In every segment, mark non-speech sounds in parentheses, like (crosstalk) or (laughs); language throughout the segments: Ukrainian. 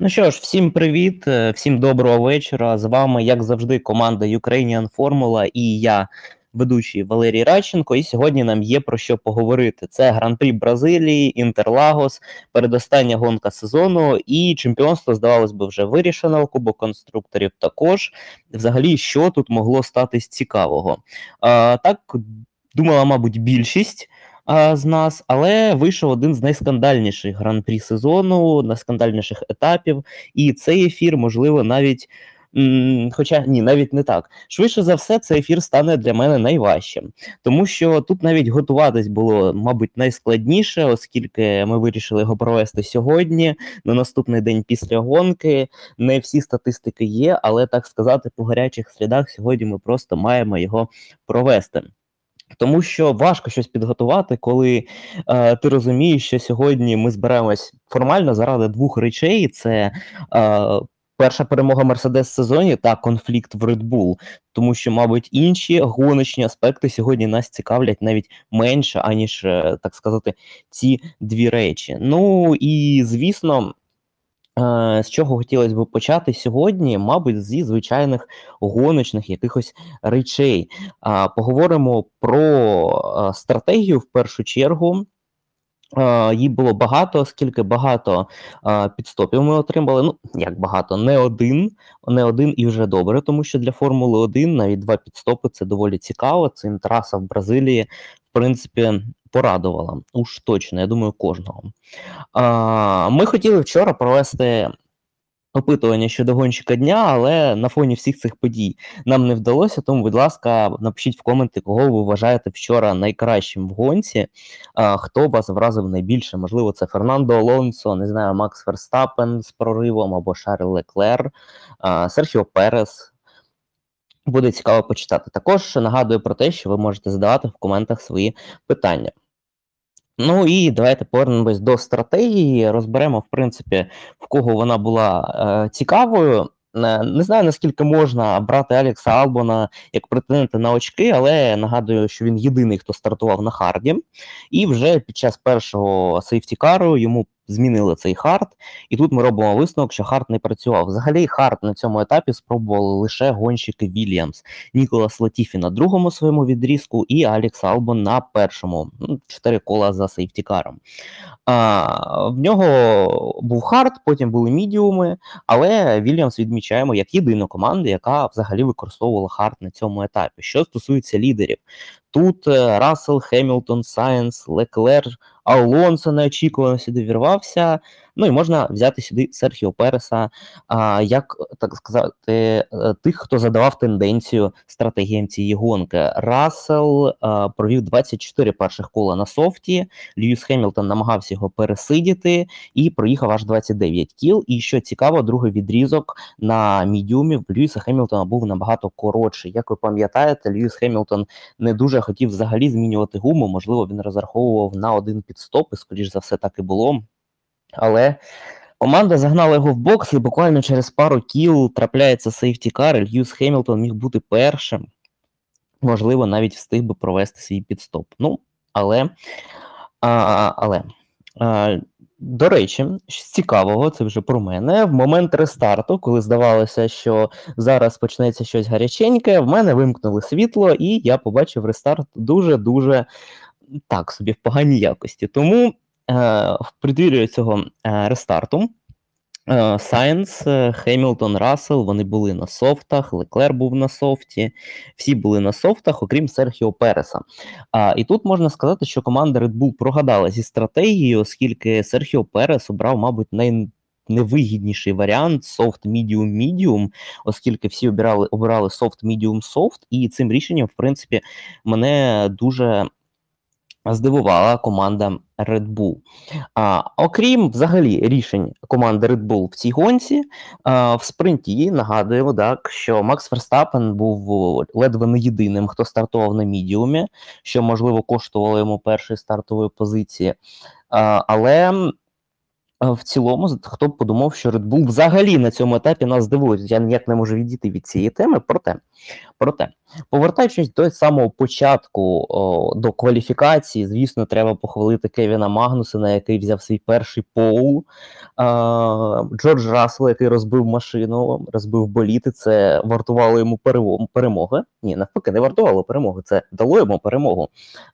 Ну що ж, всім привіт, е, всім доброго вечора. З вами, як завжди, команда Ukrainian Formula і я, ведучий Валерій Радченко. І сьогодні нам є про що поговорити. Це гран-прі Бразилії, Інтерлагос, передостання гонка сезону, і чемпіонство, здавалось би, вже вирішено. Кубок конструкторів також. Взагалі, що тут могло статись цікавого? А, Так думала, мабуть, більшість а, з нас, але вийшов один з найскандальніших гран-прі сезону, найскандальніших етапів. І цей ефір, можливо, навіть. Хоча ні, навіть не так. Швидше за все, цей ефір стане для мене найважчим, тому що тут навіть готуватись було, мабуть, найскладніше, оскільки ми вирішили його провести сьогодні, на наступний день після гонки. Не всі статистики є, але так сказати, по гарячих слідах сьогодні ми просто маємо його провести. Тому що важко щось підготувати, коли е, ти розумієш, що сьогодні ми збираємось формально заради двох речей: це е, перша перемога Мерседес в сезоні та конфлікт в Red Bull. Тому що, мабуть, інші гоночні аспекти сьогодні нас цікавлять навіть менше, аніж е, так сказати, ці дві речі. Ну і звісно. З чого хотілося б почати сьогодні, мабуть, зі звичайних гоночних якихось речей. Поговоримо про стратегію в першу чергу. Її було багато, оскільки багато підстопів ми отримали. Ну, як багато, не один, не один і вже добре, тому що для Формули 1 навіть два підстопи це доволі цікаво. Цим траса в Бразилії, в принципі, порадувала. Уж точно, я думаю, кожного. А, Ми хотіли вчора провести. Опитування щодо гонщика дня, але на фоні всіх цих подій нам не вдалося. Тому, будь ласка, напишіть в коменти, кого ви вважаєте вчора найкращим в гонці, а, хто вас вразив найбільше. Можливо, це Фернандо Алонсо, не знаю, Макс Ферстапен з проривом або Шарль Леклер, а, Серхіо Перес. Буде цікаво почитати. Також нагадую про те, що ви можете задавати в коментах свої питання. Ну і давайте повернемось до стратегії. Розберемо, в принципі, в кого вона була е, цікавою. Е, не знаю наскільки можна брати Алекса Албона як претендента на очки, але нагадую, що він єдиний, хто стартував на харді, і вже під час першого safety car у йому змінили цей хард, і тут ми робимо висновок, що хард не працював. Взагалі, хард на цьому етапі спробували лише гонщики Вільямс, Ніколас Латіфі на другому своєму відрізку і Алікс Албон на першому. Ну, чотири кола за safety car ом. В нього був хард, потім були мідіуми, але Вільямс відмічаємо як єдину команду, яка взагалі використовувала хард на цьому етапі. Що стосується лідерів, тут Рассел, Хемілтон, Сайнс, Леклер. Алонсо неочікувано сюди вірвався. Ну і можна взяти сюди Серхіо Переса, а, як так сказати, е, тих, хто задавав тенденцію стратегіям цієї гонки. Рассел а, провів 24 перших кола на софті. Льюіс Хемілтон намагався його пересидіти і проїхав аж 29 кіл. І що цікаво, другий відрізок на мідіумі в Льюіса Хемілтона був набагато коротший. Як ви пам'ятаєте, Льюіс Хемілтон не дуже хотів взагалі змінювати гуму. Можливо, він розраховував на один підстоп, і скоріш за все так і було. Але команда загнала його в бокс, і буквально через пару кіл трапляється сейфтікар, і Льюс Хемілтон міг бути першим. Можливо, навіть встиг би провести свій підстоп. Ну, але. А, але. А, до речі, з цікавого, це вже про мене. В момент рестарту, коли здавалося, що зараз почнеться щось гаряченьке, в мене вимкнули світло, і я побачив рестарт дуже-дуже так собі в поганій якості. Тому в преддвір'ї цього е, рестарту. Сайнс, Хемілтон, Рассел, вони були на софтах, Леклер був на софті, всі були на софтах, окрім Серхіо Переса. А, І тут можна сказати, що команда Red Bull прогадала зі стратегією, оскільки Серхіо Перес обрав, мабуть, най. Невигідніший варіант софт medium medium оскільки всі обирали обирали софт medium софт і цим рішенням, в принципі, мене дуже здивувала команда Red Bull. А, Окрім взагалі рішень команди Red Bull в цій гонці, а, в спринті нагадуємо, так, що Макс Верстапен був ледве не єдиним, хто стартував на мідіумі, що можливо коштувало йому першої стартової позиції. А, Але в цілому, хто б подумав, що Red Bull взагалі на цьому етапі нас здивує. Я ніяк не можу відійти від цієї теми. Проте, проте, повертаючись до самого початку о, до кваліфікації, звісно, треба похвалити Кевіна Магнусена, який взяв свій перший поул. А, Джордж Рассел, який розбив машину, розбив боліти. Це вартувало йому перемоги. Ні, навпаки, не вартувало перемоги. Це дало йому перемогу.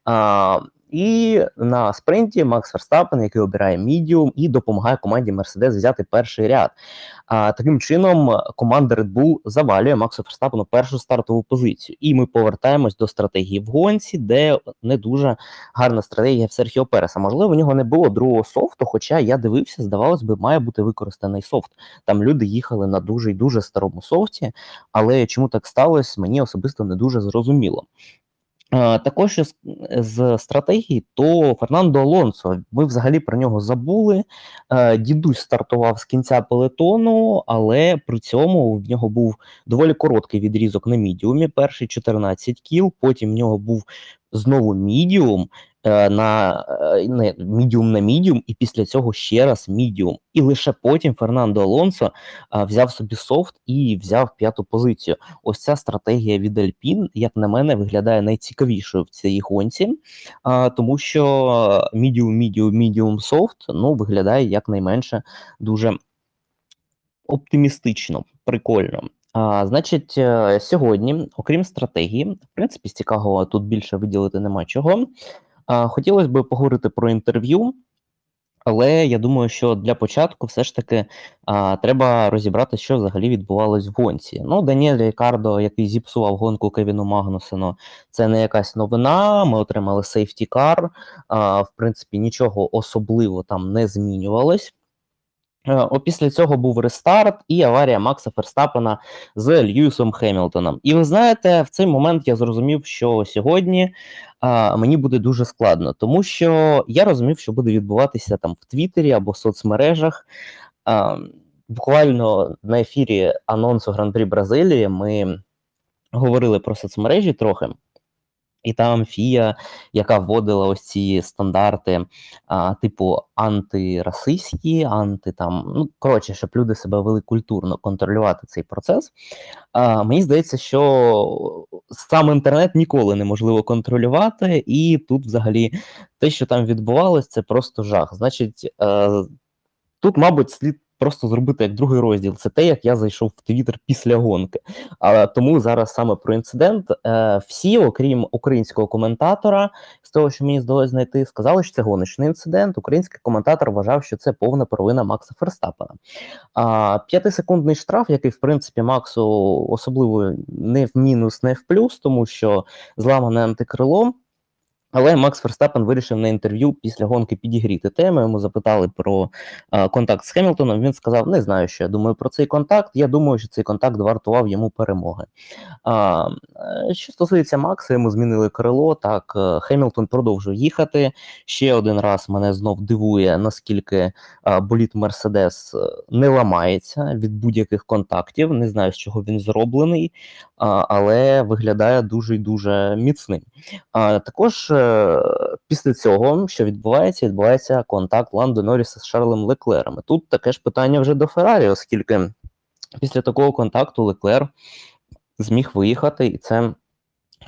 А, і на спринті Макс Ферстапен, який обирає мідіум і допомагає команді Мерседес взяти перший ряд. А таким чином команда Red Bull завалює Максу Ферстапену першу стартову позицію. І ми повертаємось до стратегії в гонці, де не дуже гарна стратегія в Серхіо Переса. Можливо, у нього не було другого софту, хоча я дивився, здавалось би, має бути використаний софт. Там люди їхали на дуже і дуже старому софті, але чому так сталося, мені особисто не дуже зрозуміло. Також з, стратегії, то Фернандо Алонсо. Ми взагалі про нього забули. Дідусь стартував з кінця пелетону, але при цьому в нього був доволі короткий відрізок на мідіумі. Перші 14 кіл, потім в нього був знову мідіум, на е, мідіум на мідіум, і після цього ще раз мідіум. І лише потім Фернандо Алонсо взяв собі софт і взяв п'яту позицію. Ось ця стратегія від Альпін, як на мене, виглядає найцікавішою в цій гонці, тому що мідіум, мідіум, мідіум софт ну, виглядає якнайменше дуже оптимістично, прикольно. А, Значить, е, сьогодні, окрім стратегії, в принципі, з цікавого тут більше виділити нема чого. Хотілося б поговорити про інтерв'ю, але я думаю, що для початку все ж таки а, треба розібрати, що взагалі відбувалось в гонці. Ну, Даніель Рікардо, який зіпсував гонку Кевіну Магнусену, це не якась новина. Ми отримали сейфтікар. В принципі, нічого особливо там не змінювалось. Е, Опісля цього був рестарт і аварія Макса Ферстапена з Льюісом Хемілтоном. І ви знаєте, в цей момент я зрозумів, що сьогодні а, мені буде дуже складно, тому що я розумів, що буде відбуватися там в Твіттері або в соцмережах. А, Буквально на ефірі анонсу Гран-прі Бразилії ми говорили про соцмережі трохи. І там Фія, яка вводила ось ці стандарти, а, типу антирасистські, анти там, ну коротше, щоб люди себе вели культурно контролювати цей процес. А, Мені здається, що сам інтернет ніколи неможливо контролювати, і тут взагалі те, що там відбувалось, це просто жах. Значить, е, тут, мабуть, слід просто зробити як другий розділ. Це те, як я зайшов в Твіттер після гонки. А тому зараз саме про інцидент. Е, всі, окрім українського коментатора, з того, що мені здалося знайти, сказали, що це гоночний інцидент. Український коментатор вважав, що це повна провина Макса Ферстапена. А п'ятисекундний штраф, який в принципі Максу особливо не в мінус, не в плюс, тому що зламане антикрило. Але Макс Ферстапен вирішив на інтерв'ю після гонки підігріти тему. Йому запитали про а, контакт з Хемілтоном. Він сказав: Не знаю, що я думаю про цей контакт. Я думаю, що цей контакт вартував йому перемоги. А, е, Що стосується Макса, йому змінили крило. Так, е, Хемілтон продовжує їхати. Ще один раз мене знов дивує, наскільки а, боліт Мерседес не ламається від будь-яких контактів. Не знаю, з чого він зроблений, але виглядає дуже і дуже міцним. А, Також. Е, після цього, що відбувається, відбувається контакт Ландо Норріса з Шарлем Леклером. Тут таке ж питання вже до Феррарі, оскільки після такого контакту Леклер зміг виїхати, і це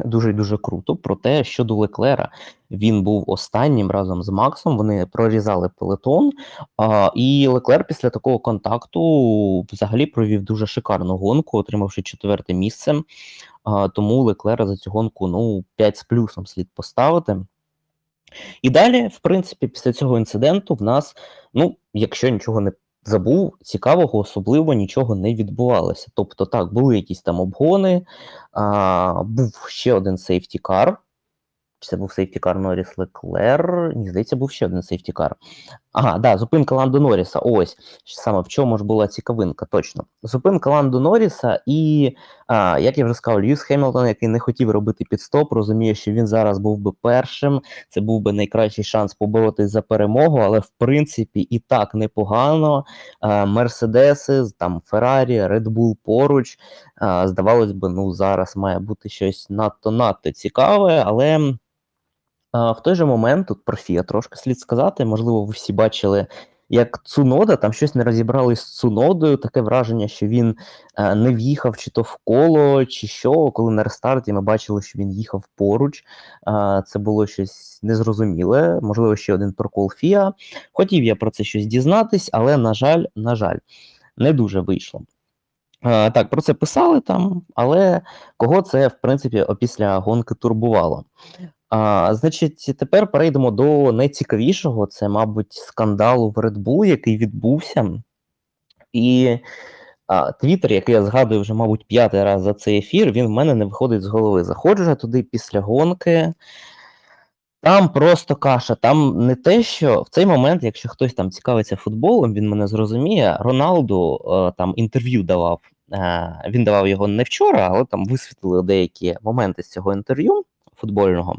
дуже дуже круто. Проте щодо Леклера, він був останнім разом з Максом. Вони прорізали пелетон, а, і Леклер після такого контакту взагалі провів дуже шикарну гонку, отримавши четверте місце. А, Тому Леклера за цю гонку ну 5 з плюсом слід поставити. І далі, в принципі, після цього інциденту в нас, ну, якщо нічого не забув, цікавого, особливо нічого не відбувалося. Тобто, так, були якісь там обгони, а, був ще один сейфтікар, це був сейфтікар Норріс Леклер. Ні, здається, був ще один сейфтікар. Ага, да, зупинка Ландо Норріса. Ось саме в чому ж була цікавинка, точно. Зупинка Ландо Норріса, і, а, як я вже сказав, Льюіс Хемілтон, який не хотів робити підстоп, розуміє, що він зараз був би першим. Це був би найкращий шанс поборотись за перемогу, але в принципі і так непогано. Мерседеси, там Феррарі, Редбул поруч. А, здавалось би, ну зараз має бути щось надто надто цікаве, але. В той же момент тут про Фія трошки слід сказати. Можливо, ви всі бачили як Цунода, там щось не розібрали з Цунодою. Таке враження, що він е, не в'їхав чи то в коло, чи що. Коли на рестарті ми бачили, що він їхав поруч. Це було щось незрозуміле. Можливо, ще один прокол Фіа. Хотів я про це щось дізнатись, але, на жаль, на жаль, не дуже вийшло. Так, про це писали там, але кого це, в принципі, опісля гонки турбувало. А, Значить, тепер перейдемо до найцікавішого. Це, мабуть, скандалу в Red Bull, який відбувся. І Твіттер, який я згадую вже, мабуть, п'ятий раз за цей ефір, він в мене не виходить з голови. Заходжу я туди після гонки. Там просто каша. Там не те, що в цей момент, якщо хтось там цікавиться футболом, він мене зрозуміє. Роналду е, там інтерв'ю давав. Е, він давав його не вчора, але там висвітлили деякі моменти з цього інтерв'ю футбольного.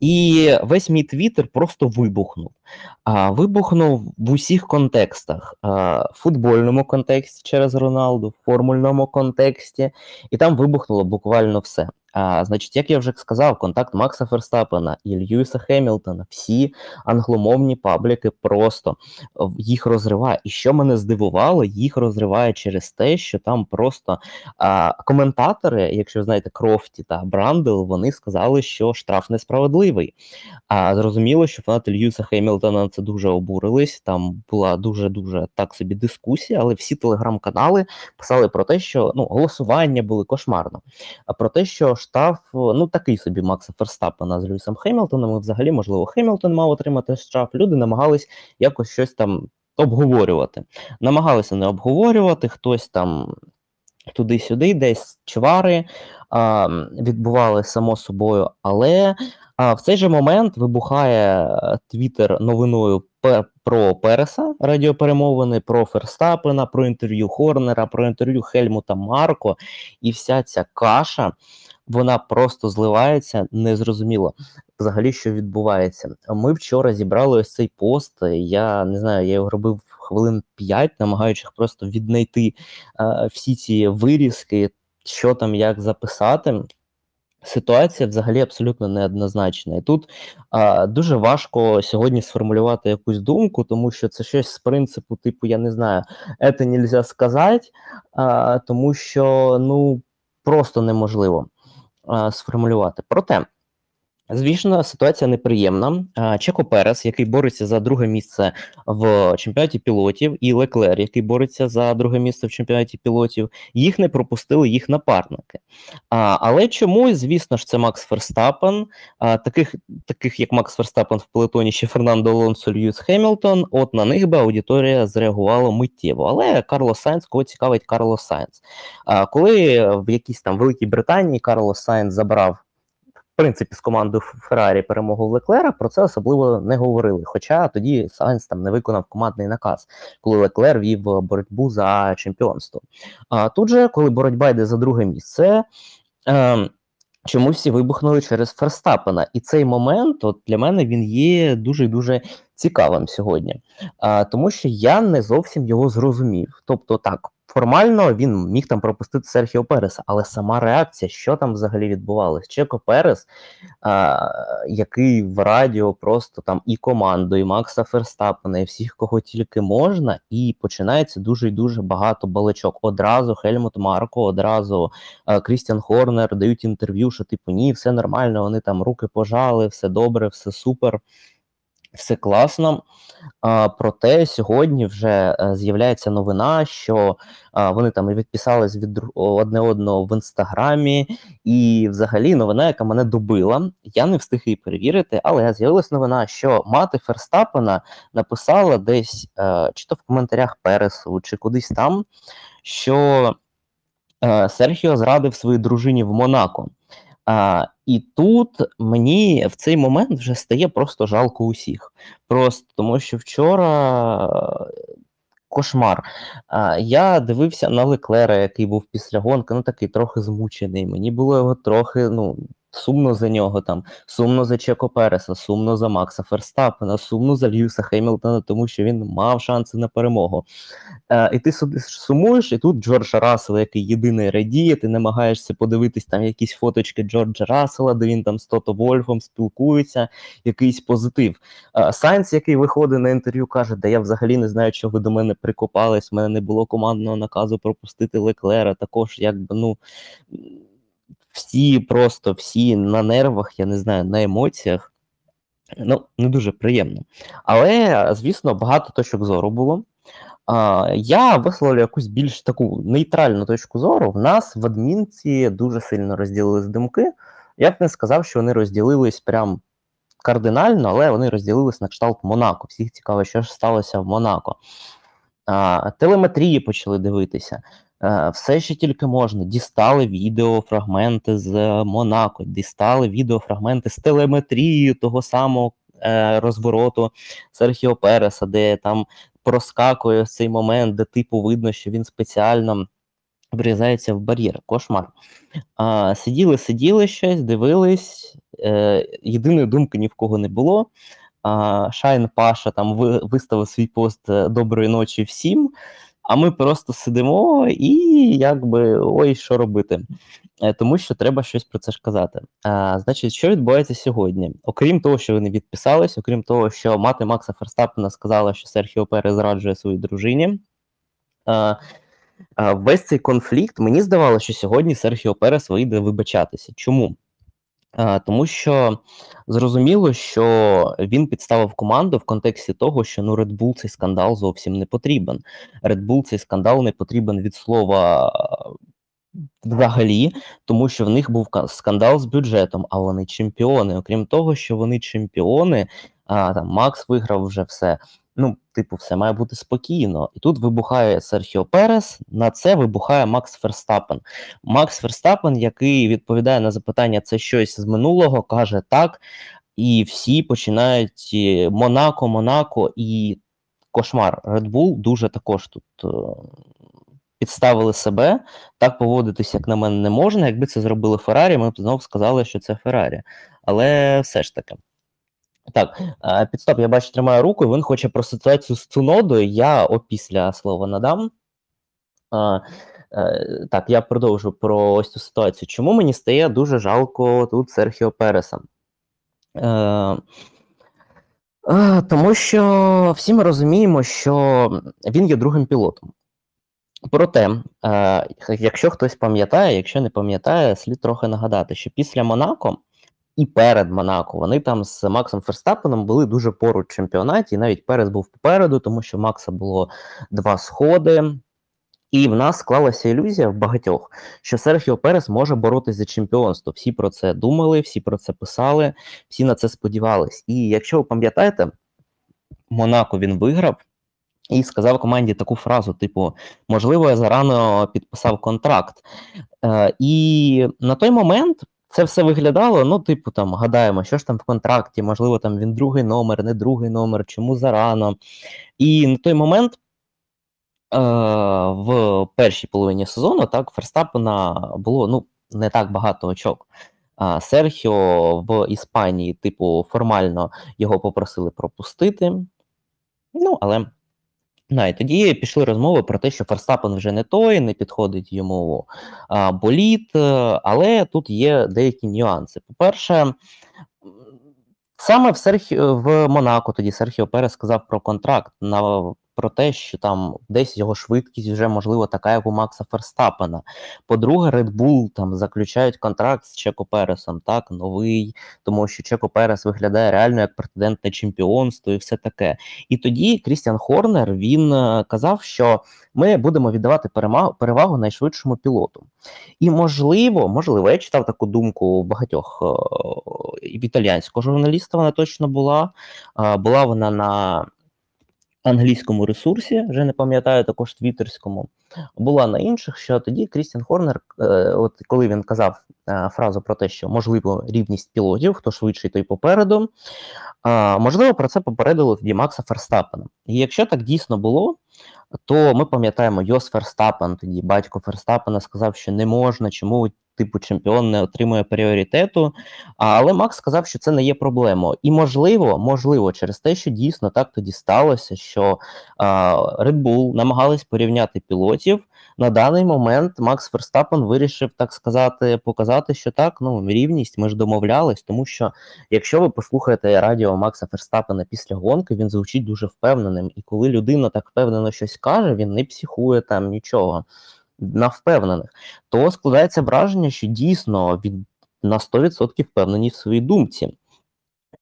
І весь мій твіттер просто вибухнув. А, Вибухнув в усіх контекстах: а, в футбольному контексті через Роналду, в формульному контексті, і там вибухнуло буквально все. А, Значить, як я вже сказав, контакт Макса Ферстапена і Льюіса Хемілтона, всі англомовні пабліки просто їх розриває. І що мене здивувало, їх розриває через те, що там просто а, коментатори, якщо ви знаєте, Крофті та Брандел, вони сказали, що штраф несправедливий. А зрозуміло, що фанати Льюіса Хемілтона на це дуже обурились. Там була дуже дуже так собі дискусія, але всі телеграм-канали писали про те, що ну голосування були кошмарно. А про те, що штраф, ну такий собі Макса Ферстапена з Льюісом Хемілтоном, і взагалі, можливо, Хемілтон мав отримати штраф. Люди намагались якось щось там обговорювати. Намагалися не обговорювати, хтось там. Туди-сюди, десь чвари а, відбували само собою, але а в цей же момент вибухає е, Твіттер новиною про Переса радіоперемовини, про Ферстапена, про інтерв'ю Хорнера, про інтерв'ю Хельмута Марко, і вся ця каша вона просто зливається незрозуміло взагалі, що відбувається. Ми вчора зібрали ось цей пост. Я не знаю, я його робив хвилин 5, намагаючись просто віднайти а, всі ці вирізки, що там як записати. Ситуація взагалі абсолютно неоднозначна. І тут а, дуже важко сьогодні сформулювати якусь думку, тому що це щось з принципу, типу, я не знаю, це нельзя сказати, а, тому що ну просто неможливо сформулювати. Проте Звісно, ситуація неприємна. Чеко Перес, який бореться за друге місце в чемпіонаті пілотів, і Леклер, який бореться за друге місце в чемпіонаті пілотів, їх не пропустили їх напарники. Але чомусь, звісно ж, це Макс Ферстапен. Таких, таких як Макс Ферстапен в пелетоні ще Фернандо Алонсо, Льюіс Хемілтон. От на них би аудиторія зреагувала миттєво. Але Карлос Сайнц, кого цікавить Карлос Сайнц. А коли в якійсь там Великій Британії Карлос Сайнц забрав принципі з командою Феррарі перемогу Леклера про це особливо не говорили. Хоча тоді Сайнс там не виконав командний наказ, коли Леклер вів боротьбу за чемпіонство. А тут же, коли боротьба йде за друге місце. Е, Чомусь всі вибухнули через Ферстапена, і цей момент от для мене він є дуже дуже цікавим сьогодні, а, тому що я не зовсім його зрозумів. Тобто, так формально він міг там пропустити Серхіо Переса, але сама реакція, що там взагалі відбувалось? Чеко Перес, а, який в радіо просто там і команду, і Макса Ферстапена, і всіх, кого тільки можна, і починається дуже і дуже багато балачок. Одразу Хельмут Марко, одразу а, Крістіан Хорнер дають інтерв'ю, що типу ні, все нормально, вони там руки пожали, все добре, все супер все класно. А, Проте сьогодні вже е, з'являється новина, що а, вони там і відписались від одне одного в інстаграмі, і взагалі новина, яка мене добила. Я не встиг її перевірити, але з'явилась новина, що мати Ферстапена написала десь а, е, чи то в коментарях Пересу, чи кудись там, що а, е, Серхіо зрадив своїй дружині в Монако. А, І тут мені в цей момент вже стає просто жалко усіх. Просто тому що вчора кошмар. Я дивився на Леклера, який був після гонки, ну такий трохи змучений. Мені було його трохи, ну. Сумно за нього там, сумно за Чеко Переса, сумно за Макса Ферстапена, сумно за Льюіса Хемілтона, тому що він мав шанси на перемогу. Е, І ти сумуєш, і тут Джорджа Рассела, який єдиний радіє, ти намагаєшся подивитись там якісь фоточки Джорджа Рассела, де він там з Тото Вольфом спілкується, якийсь позитив. Е, Сайнс, який виходить на інтерв'ю, каже, да я взагалі не знаю, що ви до мене прикопались, в мене не було командного наказу пропустити Леклера, також якби ну всі просто всі на нервах, я не знаю, на емоціях. Ну, не дуже приємно. Але, звісно, багато точок зору було. А, Я висловлю якусь більш таку нейтральну точку зору. В нас в адмінці дуже сильно розділились думки. Я б не сказав, що вони розділились прям кардинально, але вони розділились на кшталт Монако. Всіх цікаво, що ж сталося в Монако. А, Телеметрії почали дивитися. Е, все, що тільки можна. Дістали відеофрагменти з Монако, дістали відеофрагменти з телеметрією того самого е, розвороту Серхіо Переса, де там проскакує цей момент, де типу видно, що він спеціально врізається в бар'єр. Кошмар. Сиділи, сиділи щось, дивились. Е, Єдиної думки ні в кого не було. Шайн Паша там виставив свій пост е, доброї ночі всім а ми просто сидимо і якби ой, що робити. Е, тому що треба щось про це ж казати. А, Значить, що відбувається сьогодні? Окрім того, що вони відписались, окрім того, що мати Макса Ферстапена сказала, що Серхіо Перес зраджує своїй дружині. А, а, Весь цей конфлікт мені здавалося, що сьогодні Серхіо Перес вийде вибачатися. Чому? Тому що зрозуміло, що він підставив команду в контексті того, що ну Red Bull цей скандал зовсім не потрібен. Red Bull цей скандал не потрібен від слова взагалі, тому що в них був скандал з бюджетом, а вони чемпіони. Окрім того, що вони чемпіони, а там Макс виграв вже все. Ну, типу, все має бути спокійно. І тут вибухає Серхіо Перес. На це вибухає Макс Ферстапен. Макс Ферстапен, який відповідає на запитання, це щось з минулого, каже так. І всі починають е, Монако, Монако і кошмар. Red Bull дуже також тут е, підставили себе. Так поводитися, як на мене, не можна. Якби це зробили Феррарі, ми б знову сказали, що це Феррарі. Але все ж таки. Так, підстоп, я бачу, тримаю руку, він хоче про ситуацію з Цунодою, я опісля слова надам. Е, Так, я продовжу про ось цю ситуацію. Чому мені стає дуже жалко тут Серхіо Переса? Е, е, Тому що всі ми розуміємо, що він є другим пілотом. Проте, е, якщо хтось пам'ятає, якщо не пам'ятає, слід трохи нагадати, що після Монако і перед Монако. Вони там з Максом Ферстапеном були дуже поруч в чемпіонаті, і навіть Перес був попереду, тому що Макса було два сходи. І в нас склалася ілюзія в багатьох, що Серхіо Перес може боротися за чемпіонство. Всі про це думали, всі про це писали, всі на це сподівались. І якщо ви пам'ятаєте, Монако він виграв і сказав команді таку фразу: типу, можливо, я зарано підписав контракт. Е, І на той момент це все виглядало, ну, типу, там, гадаємо, що ж там в контракті, можливо, там він другий номер, не другий номер, чому зарано. І на той момент е, в першій половині сезону так, Ферстапена було ну, не так багато очок. А Серхіо в Іспанії, типу, формально його попросили пропустити. Ну, але Да, і тоді пішли розмови про те, що Ферстапен вже не той, не підходить йому а, боліт, е, але тут є деякі нюанси. По-перше, саме в Серхі... в Монако тоді Серхіо Перес сказав про контракт на про те, що там десь його швидкість вже можливо така, як у Макса Ферстапена. По-друге, Red Bull там заключають контракт з Чеко Пересом, так, новий, тому що Чеко Перес виглядає реально як претендент на чемпіонство і все таке. І тоді Крістіан Хорнер він е, казав, що ми будемо віддавати перевагу найшвидшому пілоту. І можливо, можливо, я читав таку думку багатьох е, італіянського журналіста. Вона точно була. Була вона на англійському ресурсі, вже не пам'ятаю, також твіттерському, була на інших, що тоді Крістіан Хорнер, е, от коли він казав е, фразу про те, що можливо рівність пілотів, хто швидший, той попереду, можливо, про це попередило тоді Макса Ферстапена. І якщо так дійсно було, то ми пам'ятаємо, Йос Ферстапен, тоді батько Ферстапена сказав, що не можна, чому типу чемпіон не отримує пріоритету. Але Макс сказав, що це не є проблемою. І можливо, можливо, через те, що дійсно так тоді сталося, що а, Red Bull намагались порівняти пілотів. На даний момент Макс Ферстапен вирішив, так сказати, показати, що так, ну рівність, ми ж домовлялись, тому що якщо ви послухаєте радіо Макса Ферстапена після гонки, він звучить дуже впевненим. І коли людина так впевнено щось каже, він не психує там нічого на впевнених, то складається враження, що дійсно він на 100% впевнений в своїй думці.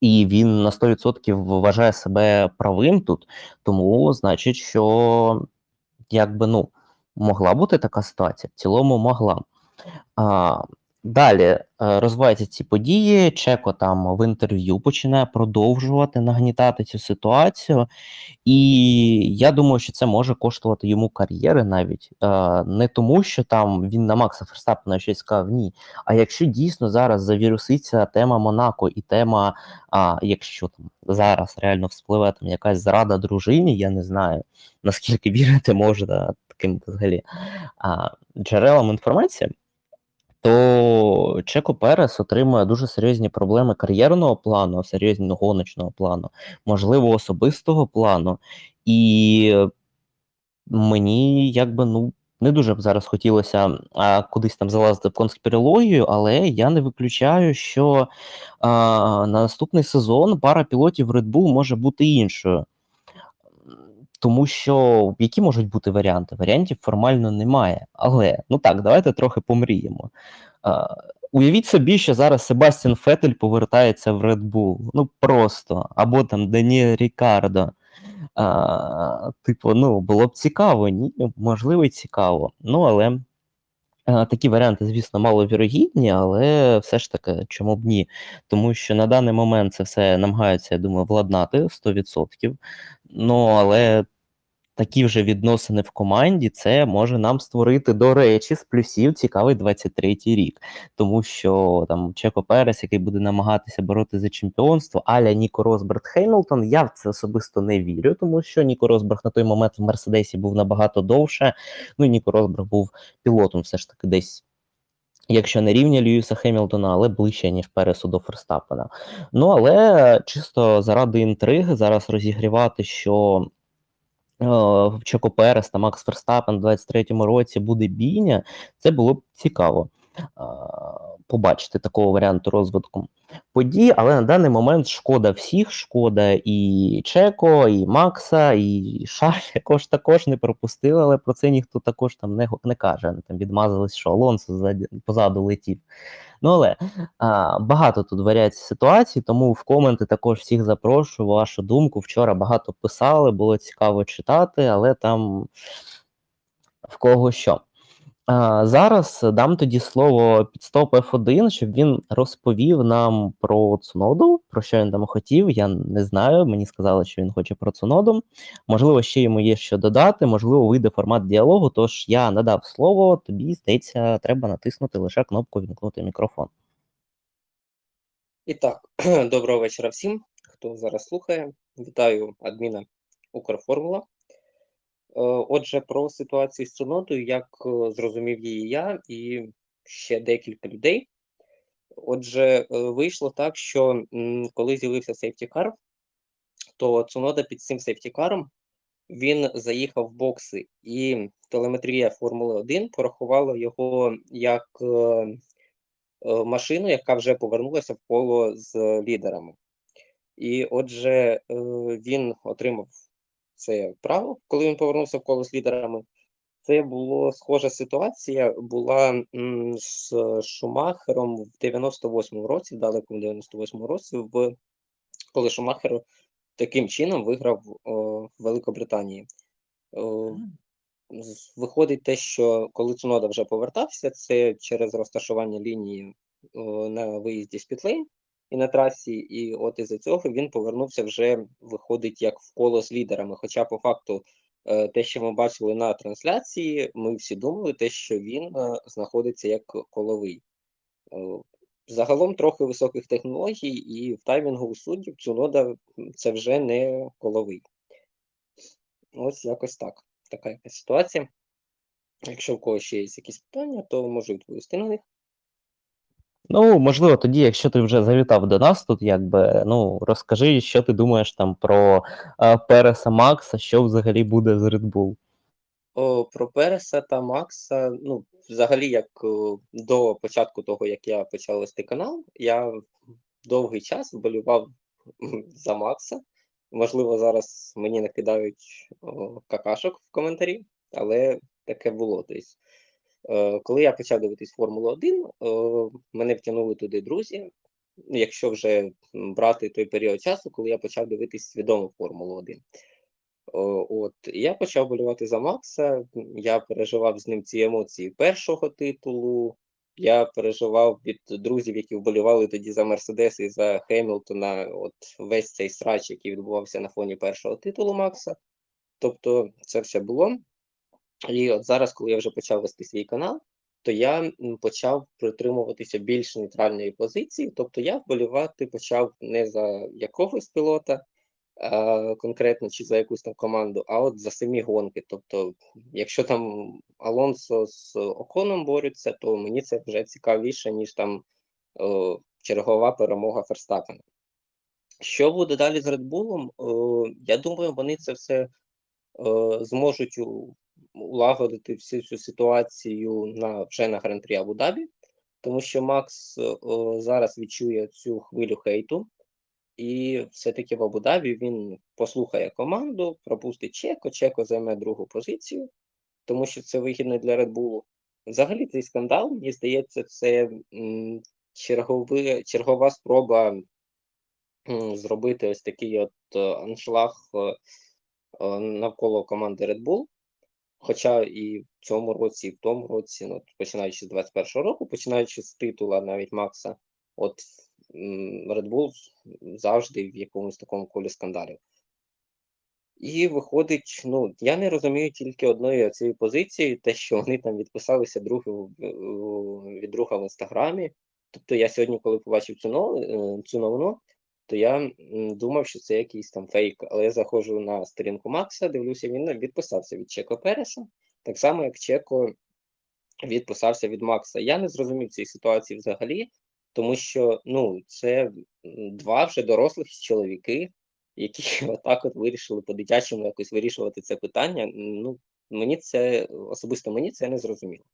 І він на 100% вважає себе правим тут, тому значить, що якби ну могла бути така ситуація, в цілому могла. А, Далі е, розвиваються ці події. Чеко там в інтерв'ю починає продовжувати нагнітати цю ситуацію, і я думаю, що це може коштувати йому кар'єри навіть е, не тому, що там він на Макса Ферстапена щось сказав, ні. А якщо дійсно зараз завіруситься тема Монако і тема, а якщо там зараз реально вспливе там якась зрада дружині, я не знаю наскільки (laughs) вірити можна таким взагалі а, джерелам інформації то Чеко Перес отримує дуже серйозні проблеми кар'єрного плану, серйозного гоночного плану, можливо, особистого плану. І мені якби ну. Не дуже б зараз хотілося а, кудись там залазити в конспірологію, але я не виключаю, що а, на наступний сезон пара пілотів Red Bull може бути іншою. Тому що які можуть бути варіанти? Варіантів формально немає. Але ну так, давайте трохи помріємо. А, Уявіть собі, що зараз Себастьян Фетель повертається в Red Bull. Ну просто, або там Дані Рікардо. А, Типу, ну, було б цікаво, ні, можливо, і цікаво. Ну, але а, такі варіанти, звісно, маловірогідні, але все ж таки, чому б ні? Тому що на даний момент це все намагаються, я думаю, владнати 100%. Ну, але такі вже відносини в команді, це може нам створити, до речі, з плюсів цікавий 23-й рік. Тому що там Чеко Перес, який буде намагатися бороти за чемпіонство, аля Ніко Росберг Хеймлтон, я в це особисто не вірю, тому що Ніко Росберг на той момент в Мерседесі був набагато довше. Ну і Ніко Росберг був пілотом, все ж таки десь. Якщо не рівня Льюіса Хемілтона, але ближче, ніж Пересу до Ферстапена. Ну але чисто заради інтриги зараз розігрівати, що Е, Чеко Перес та Макс Ферстапен у 23-му році буде бійня, це було б цікаво. Е, побачити такого варіанту розвитку подій, але на даний момент шкода всіх, шкода і Чеко, і Макса, і Шарль (laughs) також також не пропустили, але про це ніхто також там не не каже. Там відмазались, що Алонсо позаду летів. Ну але а, багато тут варіацій ситуацій, тому в коменти також всіх запрошую вашу думку. Вчора багато писали, було цікаво читати, але там в кого що. Зараз дам тоді слово підстоп F1, щоб він розповів нам про Цуноду, про що він там хотів. Я не знаю. Мені сказали, що він хоче про Цуноду. Можливо, ще йому є що додати, можливо, вийде формат діалогу. Тож я надав слово, тобі здається, треба натиснути лише кнопку Вімкнути мікрофон. І так, (clears throat) доброго вечора всім, хто зараз слухає. Вітаю адміна Укрформула. Е, отже, про ситуацію з цінотою, як е, зрозумів її я і ще декілька людей. Отже, е, вийшло так, що коли з'явився сейфтікар, то Цунода під цим сейфтікаром він заїхав в бокси, і телеметрія Формули 1 порахувала його як машину, яка вже повернулася в коло з лідерами. І отже, він отримав це право, коли він повернувся в коло з лідерами. Це була схожа ситуація, була м, з Шумахером в 98-му році, в далекому 98-му році, в коли Шумахер таким чином виграв о, в Великобританії. О, виходить те, що коли Цунода вже повертався, це через розташування лінії о, на виїзді з Пітлейн, і на трасі, і от із-за цього він повернувся вже виходить як в коло з лідерами. Хоча, по факту, е, те, що ми бачили на трансляції, ми всі думали, те, що він е, знаходиться як коловий. Е, загалом трохи високих технологій, і в таймінгу у суддів Цунода це вже не коловий. Ось якось так. Така якась ситуація. Якщо в когось ще є якісь питання, то можу відповісти на них. Ну, можливо, тоді, якщо ти вже завітав до нас тут, якби ну розкажи, що ти думаєш там про е, Переса Макса, що взагалі буде з Red Bull. О, про Переса та Макса, ну, взагалі, як до початку того, як я почав вести канал, я довгий час вболівав за Макса. Можливо, зараз мені накидають о, какашок в коментарі, але таке було. Е, коли я почав дивитись Формулу 1, мене втягнули туди друзі. Якщо вже брати той період часу, коли я почав дивитись свідомо Формулу 1. От я почав болювати за Макса. Я переживав з ним ці емоції першого титулу. Я переживав від друзів, які вболівали тоді за Мерседес і за Хемілтона. От весь цей срач, який відбувався на фоні першого титулу Макса. Тобто, це все було. І от зараз, коли я вже почав вести свій канал, то я почав притримуватися більш нейтральної позиції. Тобто я вболівати почав не за якогось пілота, а, конкретно чи за якусь там команду, а от за самі гонки. Тобто, якщо там Алонсо з Оконом борються, то мені це вже цікавіше, ніж там о, чергова перемога Ферстапена. Що буде далі з? О, я думаю, вони це все е, зможуть улагодити всю цю ситуацію на вже на Гран-прі Абу-Дабі, тому що Макс е, о, зараз відчує цю хвилю хейту, і все-таки в Абу-Дабі він послухає команду, пропустить Чеко, Чеко займе другу позицію, тому що це вигідно для Red Bull. Взагалі, цей скандал, мені здається, це м, чергови, чергова спроба м, зробити ось такий от е, аншлаг е, е, навколо команди Red Bull. Хоча і в цьому році, і в тому році, ну, починаючи з 21-го року, починаючи з титула навіть Макса, от Red Bull завжди в якомусь такому колі скандалів. І виходить, ну, я не розумію тільки одної цієї позиції, те, що вони там відписалися друг, від друга в інстаграмі. Тобто я сьогодні, коли побачив цю, е, новину, то я думав, що це якийсь там фейк. Але я заходжу на сторінку Макса, дивлюся, він відписався від Чеко Переса, так само, як Чеко відписався від Макса. Я не зрозумів цієї ситуації взагалі, тому що ну, це два вже дорослих чоловіки, які (laughs) отак от вирішили по-дитячому якось вирішувати це питання. Ну, мені це особисто мені це не зрозуміло.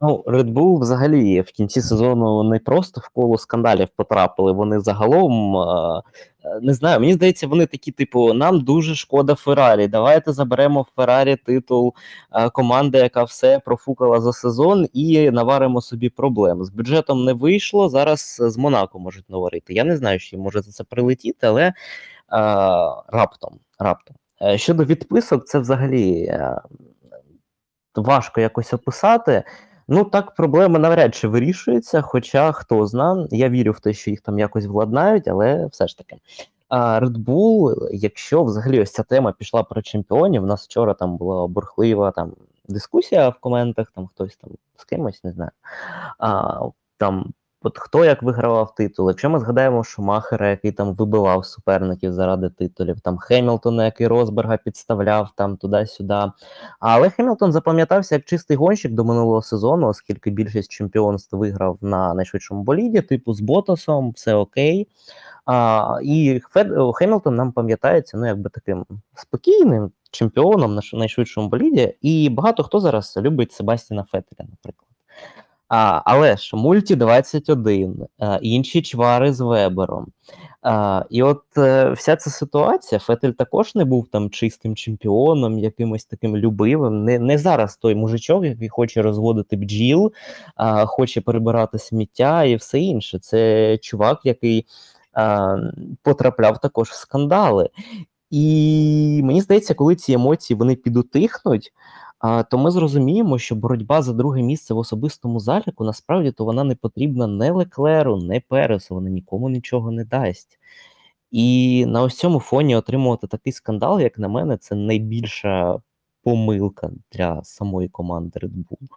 Ну, Red Bull взагалі в кінці сезону не просто в коло скандалів потрапили, вони загалом е, не знаю. Мені здається, вони такі, типу, нам дуже шкода Феррарі. Давайте заберемо в Феррарі титул команди, яка все профукала за сезон, і наваримо собі проблем. З бюджетом не вийшло. Зараз з Монако можуть наварити. Я не знаю, що їм може за це прилетіти, але е, раптом. раптом. Е, Щодо відписок, це взагалі е, важко якось описати. Ну, так проблема навряд чи вирішується, хоча хто зна, я вірю в те, що їх там якось владнають, але все ж таки. А Red Bull, якщо взагалі ось ця тема пішла про чемпіонів, у нас вчора там була бурхлива там дискусія в коментах, там хтось там з кимось, не знаю. А, там От хто як вигравав титул? Якщо ми згадаємо Шумахера, який там вибивав суперників заради титулів, там Хемілтона, який Росберга підставляв там туди-сюди. Але Хемілтон запам'ятався як чистий гонщик до минулого сезону, оскільки більшість чемпіонств виграв на найшвидшому боліді, типу з Ботасом, все окей. А, І Фед... Хемілтон нам пам'ятається ну, якби таким спокійним чемпіоном на найшвидшому боліді. І багато хто зараз любить Себастіна Феттеля, наприклад. А, але ж мульті 21, а, інші чвари з Вебером. А, і от е, вся ця ситуація, Фетель також не був там чистим чемпіоном, якимось таким любивим. Не, не зараз той мужичок, який хоче розводити бджіл, а, хоче перебирати сміття і все інше. Це чувак, який а, потрапляв також в скандали. І мені здається, коли ці емоції вони підутихнуть, то ми зрозуміємо, що боротьба за друге місце в особистому заліку насправді то вона не потрібна не Леклеру, не Пересу, вона нікому нічого не дасть. І на ось цьому фоні отримувати такий скандал, як на мене, це найбільша помилка для самої команди Red Bull.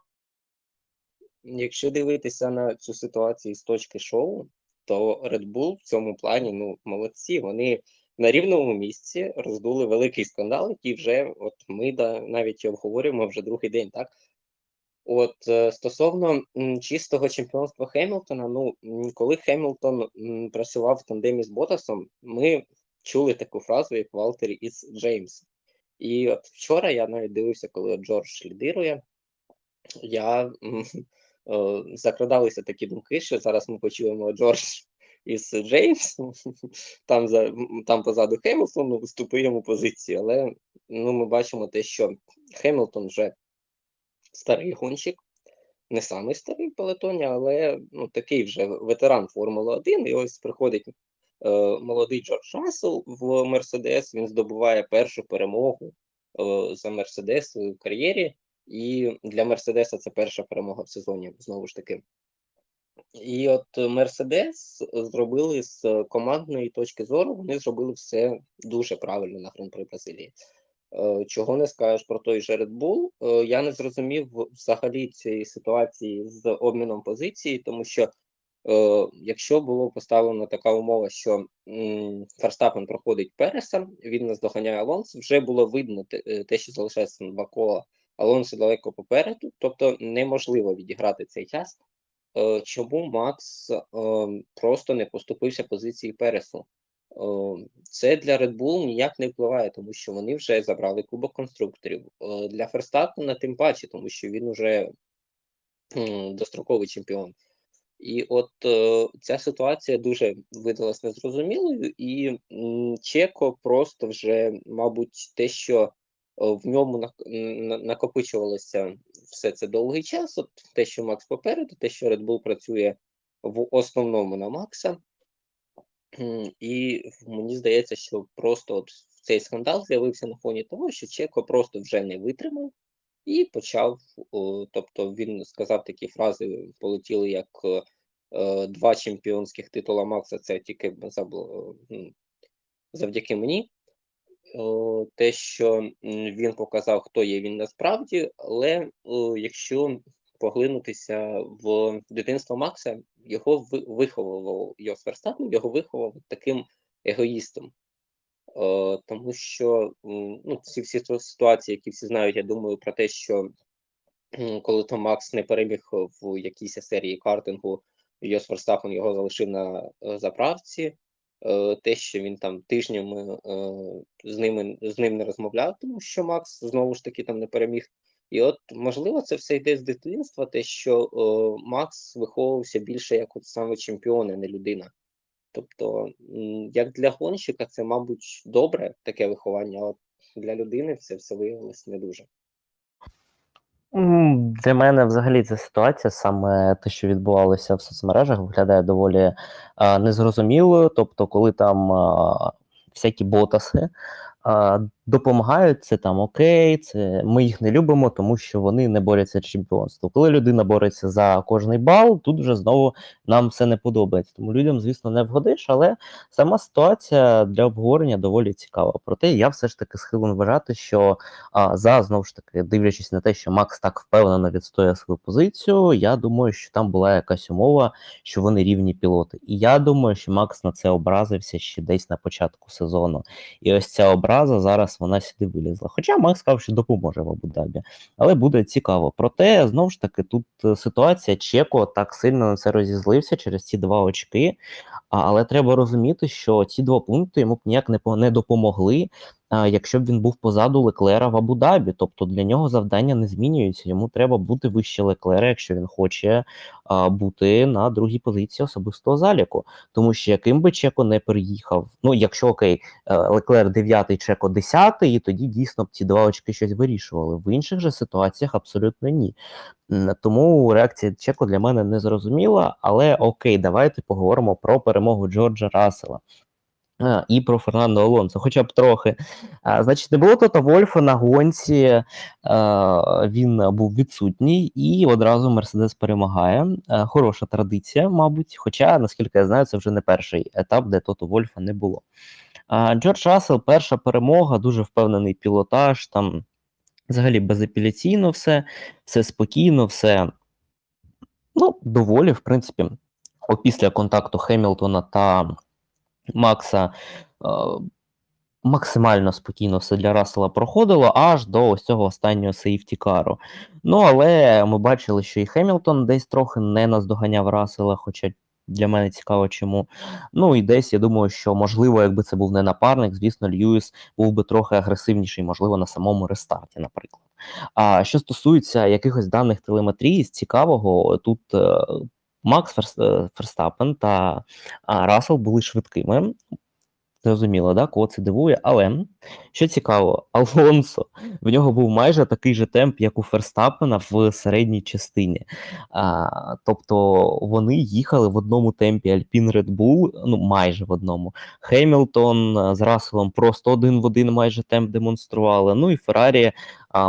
Якщо дивитися на цю ситуацію з точки шоу, то Red Bull в цьому плані ну молодці. Вони на рівному місці роздули великий скандал, який вже от ми да, навіть обговорюємо вже другий день, так? От е, стосовно чистого чемпіонства Хемілтона, ну коли Хемілтон працював в тандемі з Ботасом, ми чули таку фразу, як Валтері із Джеймс. І от вчора я навіть дивився, коли Джордж лідирує, я (laughs) е, закрадалися такі думки, що зараз ми почуємо Джордж із Джеймс, (laughs) там за там позаду Хемілтону виступує йому позицію, але ну, ми бачимо те, що Хемілтон вже старий гонщик, не самий старий в пелетоні, але ну, такий вже ветеран Формули 1. І ось приходить е, молодий Джордж Рассел в Мерседес. Він здобуває першу перемогу е, за Мерседес в кар'єрі. І для Мерседеса це перша перемога в сезоні знову ж таки. І от Мерседес зробили з командної точки зору, вони зробили все дуже правильно на Гран-при Бразилії. Е, чого не скажеш про той же Red Bull. Е, я не зрозумів взагалі цієї ситуації з обміном позиції, тому що е, якщо було поставлено така умова, що Ферстапен проходить Переса, він наздоганяє Алонсо, вже було видно те, що залишається на два кола Алонсо далеко попереду, тобто неможливо відіграти цей час. Чому Макс просто не поступився позиції Пересу? Це для Red Bull ніяк не впливає, тому що вони вже забрали кубок конструкторів. Для Ферстапена тим паче, тому що він вже достроковий чемпіон. І от ця ситуація дуже видалась незрозумілою, і Чеко просто вже, мабуть, те, що в ньому накопичувалося все це довгий час. От те, що Макс попереду, те, що Red Bull працює в основному на Макса. І мені здається, що просто от цей скандал з'явився на фоні того, що Чеко просто вже не витримав і почав. Тобто він сказав такі фрази, полетіли як е, два чемпіонських титула Макса. Це тільки завдяки мені. Те, що він показав, хто є він насправді, але якщо поглинутися в дитинство Макса, його виховував Йос Верстапен, його виховав таким егоїстом. Е, Тому що ну, ці всі ситуації, які всі знають, я думаю, про те, що коли там Макс не переміг в якійсь серії картингу, Йос Верстапен його залишив на е, заправці. Е, те, що він там тижнями е, з ними з ним не розмовляв, тому що Макс знову ж таки там не переміг. І от можливо це все йде з дитинства, те, що о, Макс виховувався більше як от саме чемпіон, а не людина. Тобто, як для гонщика, це, мабуть, добре таке виховання, а от для людини це все виявилось не дуже. Для мене взагалі ця ситуація, саме те, що відбувалося в соцмережах, виглядає доволі е, незрозумілою. Тобто, коли там е, всякі ботаси допомагають, це там окей, це ми їх не любимо, тому що вони не борються з чемпіонство. Коли людина бореться за кожний бал, тут вже знову нам все не подобається. Тому людям, звісно, не вгодиш, але сама ситуація для обговорення доволі цікава. Проте я все ж таки схилен вважати, що а, за знову ж таки, дивлячись на те, що Макс так впевнено відстоює свою позицію, я думаю, що там була якась умова, що вони рівні пілоти. І я думаю, що Макс на це образився ще десь на початку сезону. І ось ця образа зараз вона сюди вилізла. Хоча Макс сказав, що допоможе в Абу-Дабі. Але буде цікаво. Проте, знову ж таки, тут е, ситуація Чеко так сильно на це розізлився через ці два очки. Але треба розуміти, що ці два пункти йому б ніяк не не допомогли якщо б він був позаду Леклера в Абу-Дабі. Тобто для нього завдання не змінюється. Йому треба бути вище Леклера, якщо він хоче бути на другій позиції особистого заліку. Тому що яким би Чеко не приїхав, ну якщо окей, е, Леклер 9, Чеко 10, і тоді дійсно б ці два очки щось вирішували. В інших же ситуаціях абсолютно ні. Тому реакція Чеко для мене не зрозуміла, але окей, давайте поговоримо про перемогу Джорджа Рассела. І про Фернандо Алонсо, хоча б трохи. А, Значить, не було Тота Вольфа на гонці, а, він був відсутній, і одразу Мерседес перемагає. А, хороша традиція, мабуть. Хоча, наскільки я знаю, це вже не перший етап, де Тото Вольфа не було. А, Джордж Рассел, перша перемога, дуже впевнений пілотаж. Там взагалі безапеляційно все, все спокійно, все ну, доволі, в принципі, після контакту Хемілтона та. Макса. максимально спокійно все для Рассела проходило аж до ось цього останнього сейфтікару. Ну, але ми бачили, що і Хемілтон десь трохи не наздоганяв Рассела, хоча для мене цікаво, чому. Ну і десь я думаю, що можливо, якби це був не напарник, звісно, Льюіс був би трохи агресивніший, можливо, на самому рестарті, наприклад. А що стосується якихось даних телеметрії, з цікавого, тут е, Макс Ферстапен та Расел були швидкими. Зрозуміло, да, кого це дивує. Але що цікаво, (laughs) Алонсо в нього був майже такий же темп, як у Ферстапена в середній частині. А, Тобто вони їхали в одному темпі Альпін Red Bull, ну майже в одному. Хемілтон з Расселом просто один в один майже темп демонстрували. Ну і Феррарі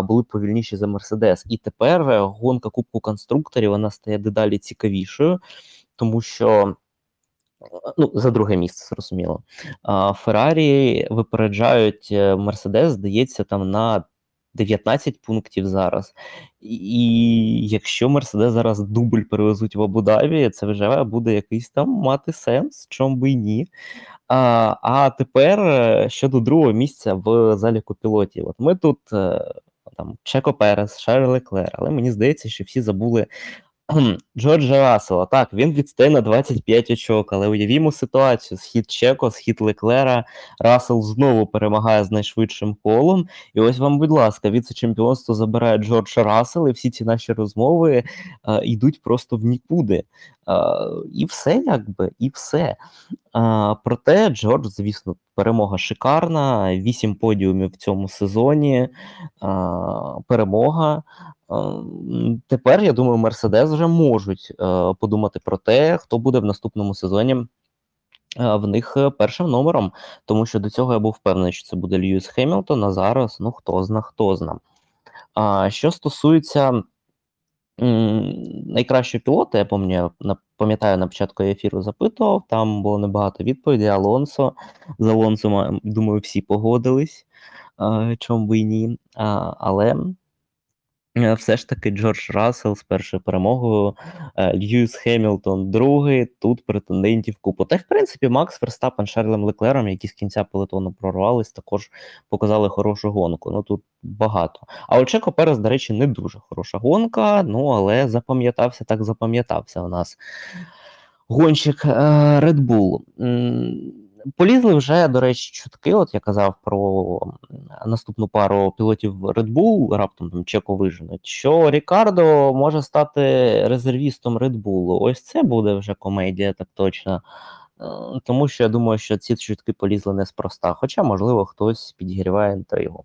були повільніші за Мерседес. І тепер гонка Кубку конструкторів вона стає дедалі цікавішою, тому що ну, за друге місце, зрозуміло. Феррарі випереджають е, Мерседес, здається, там на 19 пунктів зараз. І якщо Мерседес зараз дубль перевезуть в Абу-Дабі, це вже буде якийсь там мати сенс, чому би і ні. А а тепер е, щодо другого місця в заліку пілотів. От ми тут е, там Чеко Перес, Шарль Леклер, але мені здається, що всі забули Джорджа Рассела. Так, він відстає на 25 очок, але уявімо ситуацію: схід Чеко, схід Леклера, Рассел знову перемагає з найшвидшим колом. І ось вам, будь ласка, віце-чемпіонство забирає Джордж Рассел, і всі ці наші розмови е, йдуть просто в нікуди. Е, і все, якби, і все. Проте Джордж, звісно, перемога шикарна. Вісім подіумів в цьому сезоні. Перемога. Тепер я думаю, Мерседес вже можуть е, подумати про те, хто буде в наступному сезоні. Е, в них першим номером, тому що до цього я був впевнений, що це буде Льюіс Хемілтон, а зараз ну хто зна, хто зна. А що стосується найкращого пілота, я пам'ятаю на початку ефіру запитував, там було небагато відповідей. Алонсо з Алонсо, думаю, всі погодились, чому би і ні. Але Е, все ж таки Джордж Рассел з першою перемогою, е, Льюіс Хемілтон другий, тут претендентів купу. Та й в принципі Макс Ферстапен Шарлем Леклером, які з кінця пелетону прорвались, також показали хорошу гонку. Ну тут багато. А у Чеко Перес, до речі, не дуже хороша гонка, ну але запам'ятався, так запам'ятався у нас гонщик е, Red Bull. Полізли вже, до речі, чутки. От я казав про наступну пару пілотів Red Bull, раптом там Чеко виженуть, що Рікардо може стати резервістом Red Bull. Ось це буде вже комедія, так точно. Е, тому що я думаю, що ці чутки полізли неспроста. Хоча, можливо, хтось підігріває інтригу.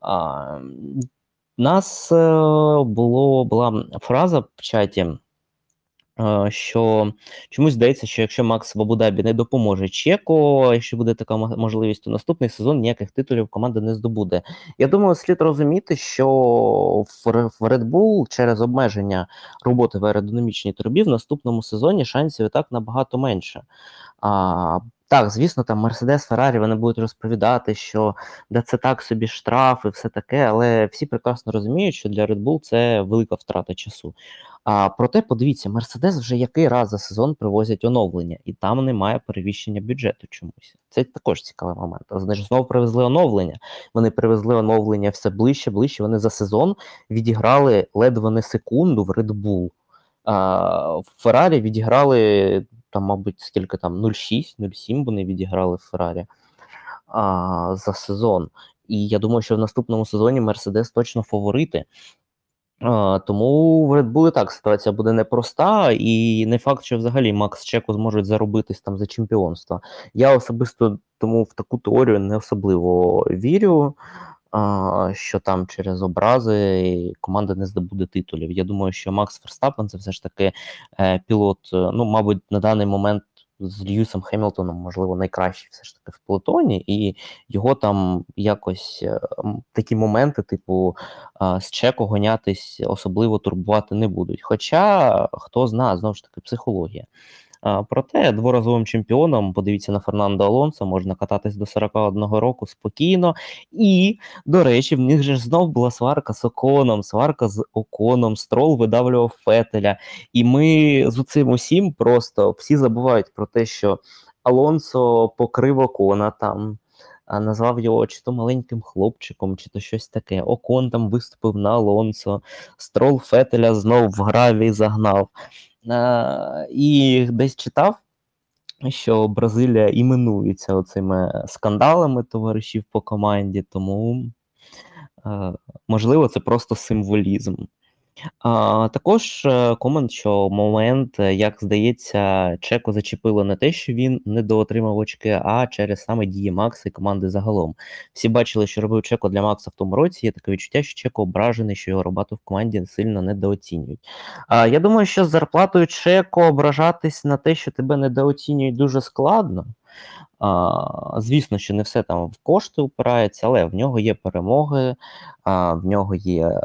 А, Нас е, було була фраза в чаті що чомусь здається, що якщо Макс в Абу-Дабі не допоможе Чеко, якщо буде така можливість, то наступний сезон ніяких титулів команда не здобуде. Я думаю, слід розуміти, що в Red Bull через обмеження роботи в аеродинамічній трубі в наступному сезоні шансів і так набагато менше. А, Так, звісно, там Мерседес, Феррарі вони будуть розповідати, що да це так собі штраф і все таке, але всі прекрасно розуміють, що для Red Bull це велика втрата часу. А проте, подивіться, Мерседес вже який раз за сезон привозять оновлення, і там немає перевіщення бюджету чомусь. Це також цікавий момент. Вони ж знову привезли оновлення. Вони привезли оновлення все ближче, ближче. Вони за сезон відіграли ледве не секунду в Red Bull. А в Феррарі відіграли там, мабуть, скільки там 0,6-0,7 вони відіграли в Феррарі а, за сезон. І я думаю, що в наступному сезоні Мерседес точно фаворити. А, Тому в Red Bull і так ситуація буде непроста, і не факт, що взагалі Макс Чеко зможуть заробитись там за чемпіонство. Я особисто тому в таку теорію не особливо вірю, що там через образи команда не здобуде титулів. Я думаю, що Макс Ферстапен це все ж таки е, пілот, е, ну, мабуть, на даний момент з Льюісом Хемілтоном, можливо, найкращий все ж таки в Плутоні, і його там якось е, такі моменти, типу, з Чеко гонятись особливо турбувати не будуть. Хоча хто знає, знову ж таки, психологія. Проте дворазовим чемпіоном, подивіться на Фернандо Алонсо, можна кататись до 41 року спокійно. І, до речі, в них же ж знов була сварка з Оконом, сварка з Оконом, строл видавлював Фетеля. І ми з цим усім просто всі забувають про те, що Алонсо покрив Окона там. назвав його чи то маленьким хлопчиком, чи то щось таке. Окон там виступив на Алонсо, строл Фетеля знов в гравій загнав. А, і десь читав, що Бразилія іменується оцими скандалами товаришів по команді, тому е, можливо це просто символізм. А, також е, комент, що момент, е, як здається, Чеко зачепило не те, що він недоотримав очки, а через саме дії Макса і команди загалом. Всі бачили, що робив Чеко для Макса в тому році. Є таке відчуття, що Чеко ображений, що його роботу в команді сильно недооцінюють. А, я думаю, що з зарплатою Чеко ображатись на те, що тебе недооцінюють, дуже складно. А, звісно, що не все там в кошти упирається, але в нього є перемоги, а, в нього є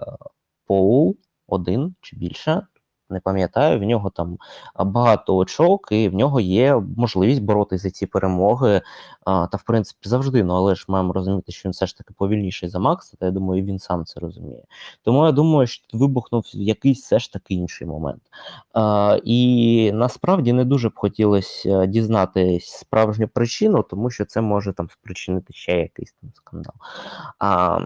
поул один чи більше. Не пам'ятаю, в нього там багато очок, і в нього є можливість боротися за ці перемоги. А, Та, в принципі, завжди. Ну, але ж маємо розуміти, що він все ж таки повільніший за Макса, та я думаю, він сам це розуміє. Тому я думаю, що вибухнув якийсь все ж таки інший момент. А, І насправді не дуже б хотілося дізнатись справжню причину, тому що це може там спричинити ще якийсь там скандал. А,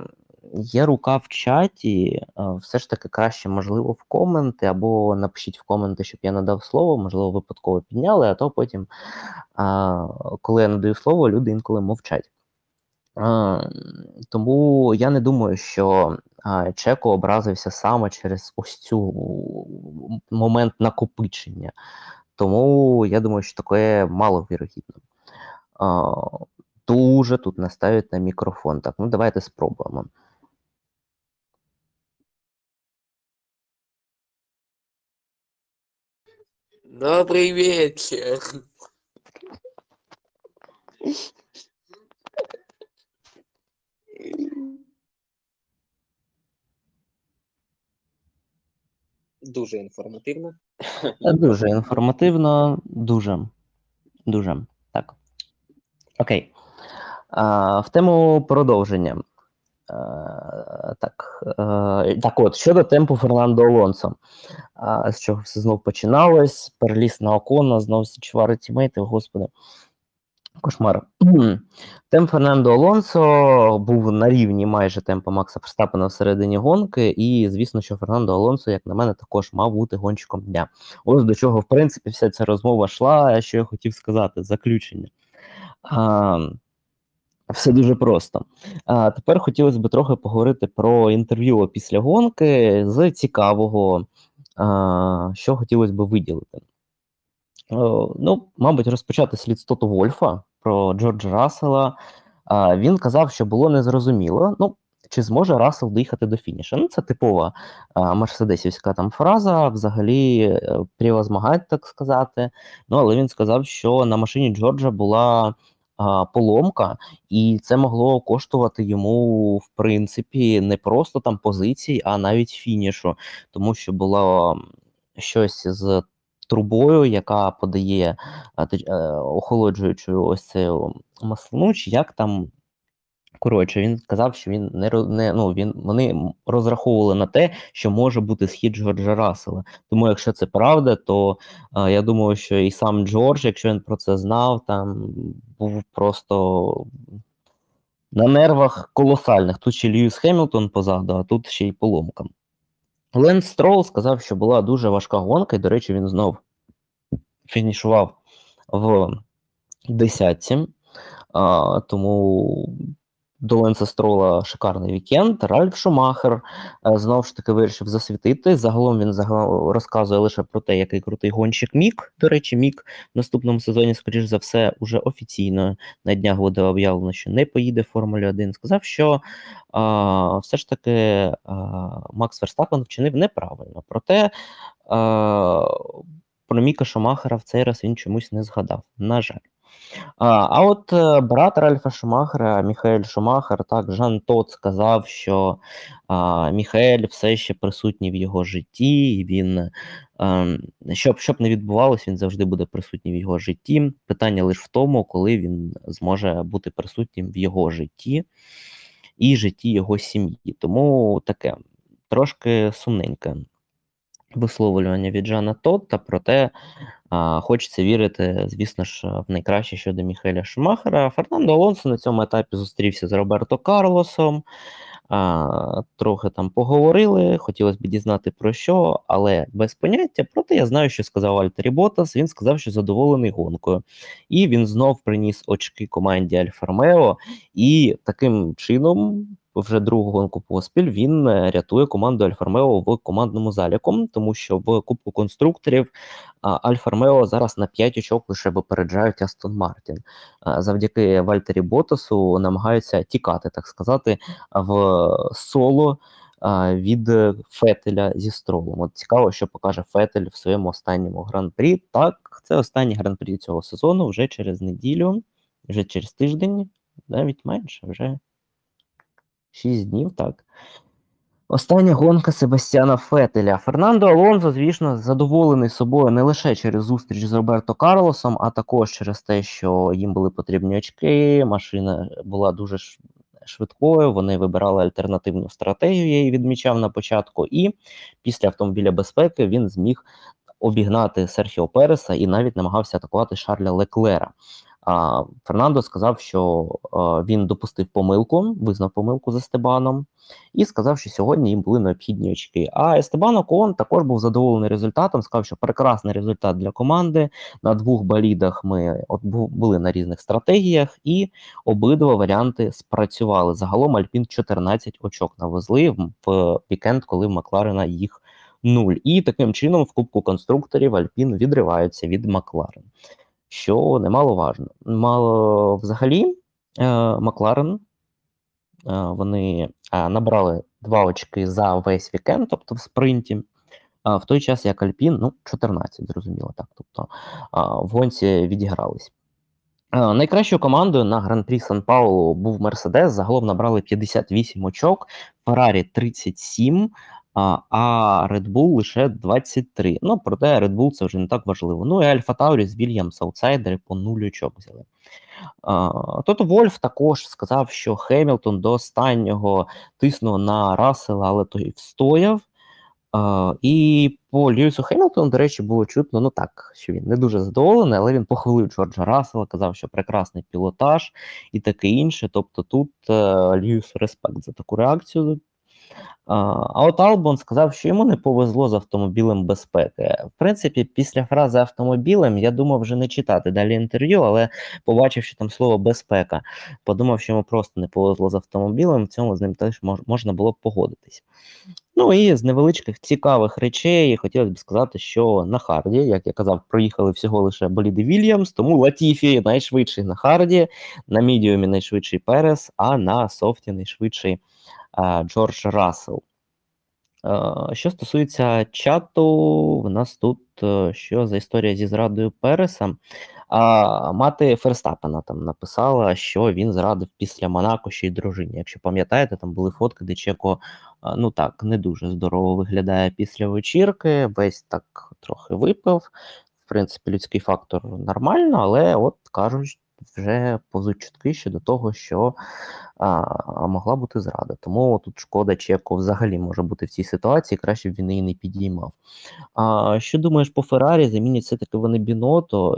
Є рука в чаті, все ж таки краще, можливо, в коменти, або напишіть в коменти, щоб я надав слово, можливо, випадково підняли, а то потім, коли я надаю слово, люди інколи мовчать. Тому я не думаю, що Чеко образився саме через ось цю момент накопичення. Тому я думаю, що таке маловірогідно. Дуже тут наставить на мікрофон. Так, ну давайте спробуємо. Добрый вечер. Дуже інформативно. Дуже інформативно, дуже. Дуже. Так. Окей. А, В тему продовження. А, так, а, так от, щодо темпу Фернандо Алонсо. А, З чого все знов починалось? Переліз на окона, знов всі чвари тімейти, господи. Кошмар. (clears throat) Темп Фернандо Алонсо був на рівні майже темпу Макса Ферстапена всередині гонки, і звісно, що Фернандо Алонсо, як на мене, також мав бути гонщиком дня. Ось до чого, в принципі, вся ця розмова йшла, що я хотів сказати, заключення. А, все дуже просто. А тепер хотілося б трохи поговорити про інтерв'ю після гонки з цікавого, а, що хотілося б виділити. О, ну, мабуть, розпочати слід з Тото Вольфа про Джорджа Рассела. А, Він казав, що було незрозуміло. Ну, чи зможе Рассел доїхати до фініша? Ну, це типова а, мерседесівська там фраза, взагалі е, так сказати. Ну, але він сказав, що на машині Джорджа була поломка, і це могло коштувати йому, в принципі, не просто там позицій, а навіть фінішу, тому що було щось з трубою, яка подає е, охолоджуючу ось цю маслину, чи як там. Коротше, він сказав, що він не не ну він вони розраховували на те, що може бути схід Джорджа Рассела. Тому, якщо це правда, то а, я думаю, що і сам Джордж, якщо він про це знав, там був просто на нервах колосальних. Тут ще Льюіс Хемілтон позаду, а тут ще й поломка. Ленс Строл сказав, що була дуже важка гонка, і, до речі, він знов фінішував в десятці. Тому для Ленса Строла шикарний вікенд. Ральф Шумахер знову ж таки вирішив засвітити. Загалом він розказує лише про те, який крутий гонщик Мік. До речі, Мік в наступному сезоні, скоріш за все, уже офіційно на днях буде об'явлено, що не поїде в Формулі 1. Сказав, що а, все ж таки а, Макс Верстапен вчинив неправильно. Проте а, про Міка Шумахера в цей раз він чомусь не згадав. На жаль. А а от е, брат Ральфа Шумахера, Міхаель Шумахер, так, Жан Тодт сказав, що а, Міхаель все ще присутній в його житті, і він, а, ем, щоб щоб не відбувалось, він завжди буде присутній в його житті. Питання лише в тому, коли він зможе бути присутнім в його житті і житті його сім'ї. Тому таке трошки сумненьке висловлювання від Жана Тотта, проте а, хочеться вірити, звісно ж, в найкраще щодо Міхеля Шумахера. Фернандо Алонсо на цьому етапі зустрівся з Роберто Карлосом. А, трохи там поговорили, хотілося б дізнати про що, але без поняття. Проте я знаю, що сказав Альтері Ботас. Він сказав, що задоволений гонкою. І він знов приніс очки команді Альфа Ромео, і таким чином. Вже другу гонку поспіль він е, рятує команду Альфа Ромео в командному заліку, тому що в Кубку конструкторів Альфа Ромео зараз на 5 очок лише випереджають Астон Мартін. Завдяки Вальтері Ботасу намагаються тікати, так сказати, в соло від Фетеля зі стролом. От цікаво, що покаже Фетель в своєму останньому гран-прі. Так, це останній гран-прі цього сезону вже через неділю, вже через тиждень, навіть менше, вже 6 днів, так. Остання гонка Себастьяна Фетеля. Фернандо Алонсо, звісно, задоволений собою не лише через зустріч з Роберто Карлосом, а також через те, що їм були потрібні очки. Машина була дуже швидкою. Вони вибирали альтернативну стратегію. Я її відмічав на початку. І після автомобіля безпеки він зміг обігнати Серхіо Переса і навіть намагався атакувати Шарля Леклера. Фернандо сказав, що е, він допустив помилку, визнав помилку з Естебаном, і сказав, що сьогодні їм були необхідні очки. А Естебан Окон також був задоволений результатом. Сказав, що прекрасний результат для команди. На двох болідах ми були на різних стратегіях, і обидва варіанти спрацювали. Загалом Альпін 14 очок навезли в вікенд, коли в Макларена їх нуль. І таким чином в Кубку конструкторів Альпін відриваються від Макларен. Що немаловажно. Мало взагалі, е, Макларен е, вони е, набрали два очки за весь вікенд, тобто в спринті. В той час як Альпін, ну, 14, зрозуміло так. Тобто в гонці відігрались. Найкращою командою на гран-прі Сан Паулу був Мерседес. Загалом набрали 58 очок, Феррарі 37, а, Red Bull лише 23. Ну, проте Red Bull це вже не так важливо. Ну і Альфа Таурі з Вільямс аутсайдери по 0 очок взяли. Тото Вольф також сказав, що Хемілтон до останнього тиснув на Рассела, але той встояв. А, і по Льюісу Хемілтону, до речі, було чутно, ну так, що він не дуже задоволений, але він похвалив Джорджа Рассела, казав, що прекрасний пілотаж і таке інше. Тобто тут е, Льюісу респект за таку реакцію. А, от Албон сказав, що йому не повезло з автомобілем безпеки. В принципі, після фрази автомобілем я думав вже не читати далі інтерв'ю, але побачив, що там слово безпека. Подумав, що йому просто не повезло з автомобілем. В цьому з ним теж можна було б погодитись. Ну і з невеличких цікавих речей хотілося б сказати, що на Харді, як я казав, проїхали всього лише боліди Вільямс, тому Латіфі найшвидший на Харді, на мідіумі найшвидший Перес, а на софті найшвидший Джордж Рассел. Е, Що стосується чату, в нас тут е, що за історія зі зрадою Переса. А, мати Ферстапена там написала, що він зрадив після Монако ще й дружині. Якщо пам'ятаєте, там були фотки, де Чеко ну так не дуже здорово виглядає після вечірки, весь так трохи випив. В принципі, людський фактор нормально, але от кажуть, вже позуть чутки щодо того, що а, могла бути зрада. Тому тут шкода Чеко взагалі може бути в цій ситуації, краще б він її не підіймав. А, що думаєш по Феррарі? Замінять все-таки вони Біното?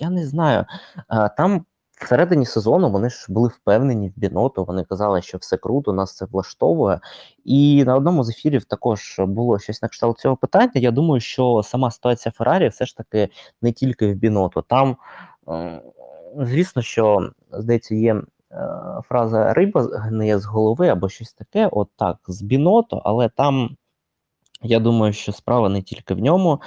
Я не знаю. А, там всередині сезону вони ж були впевнені в Біното. Вони казали, що все круто, нас це влаштовує. І на одному з ефірів також було щось на кшталт цього питання. Я думаю, що сама ситуація Феррарі все ж таки не тільки в Біното. Там, звісно, що здається, є. е, Фраза риба гниє з голови або щось таке, от так, з Біното, але там я думаю, що справа не тільки в ньому.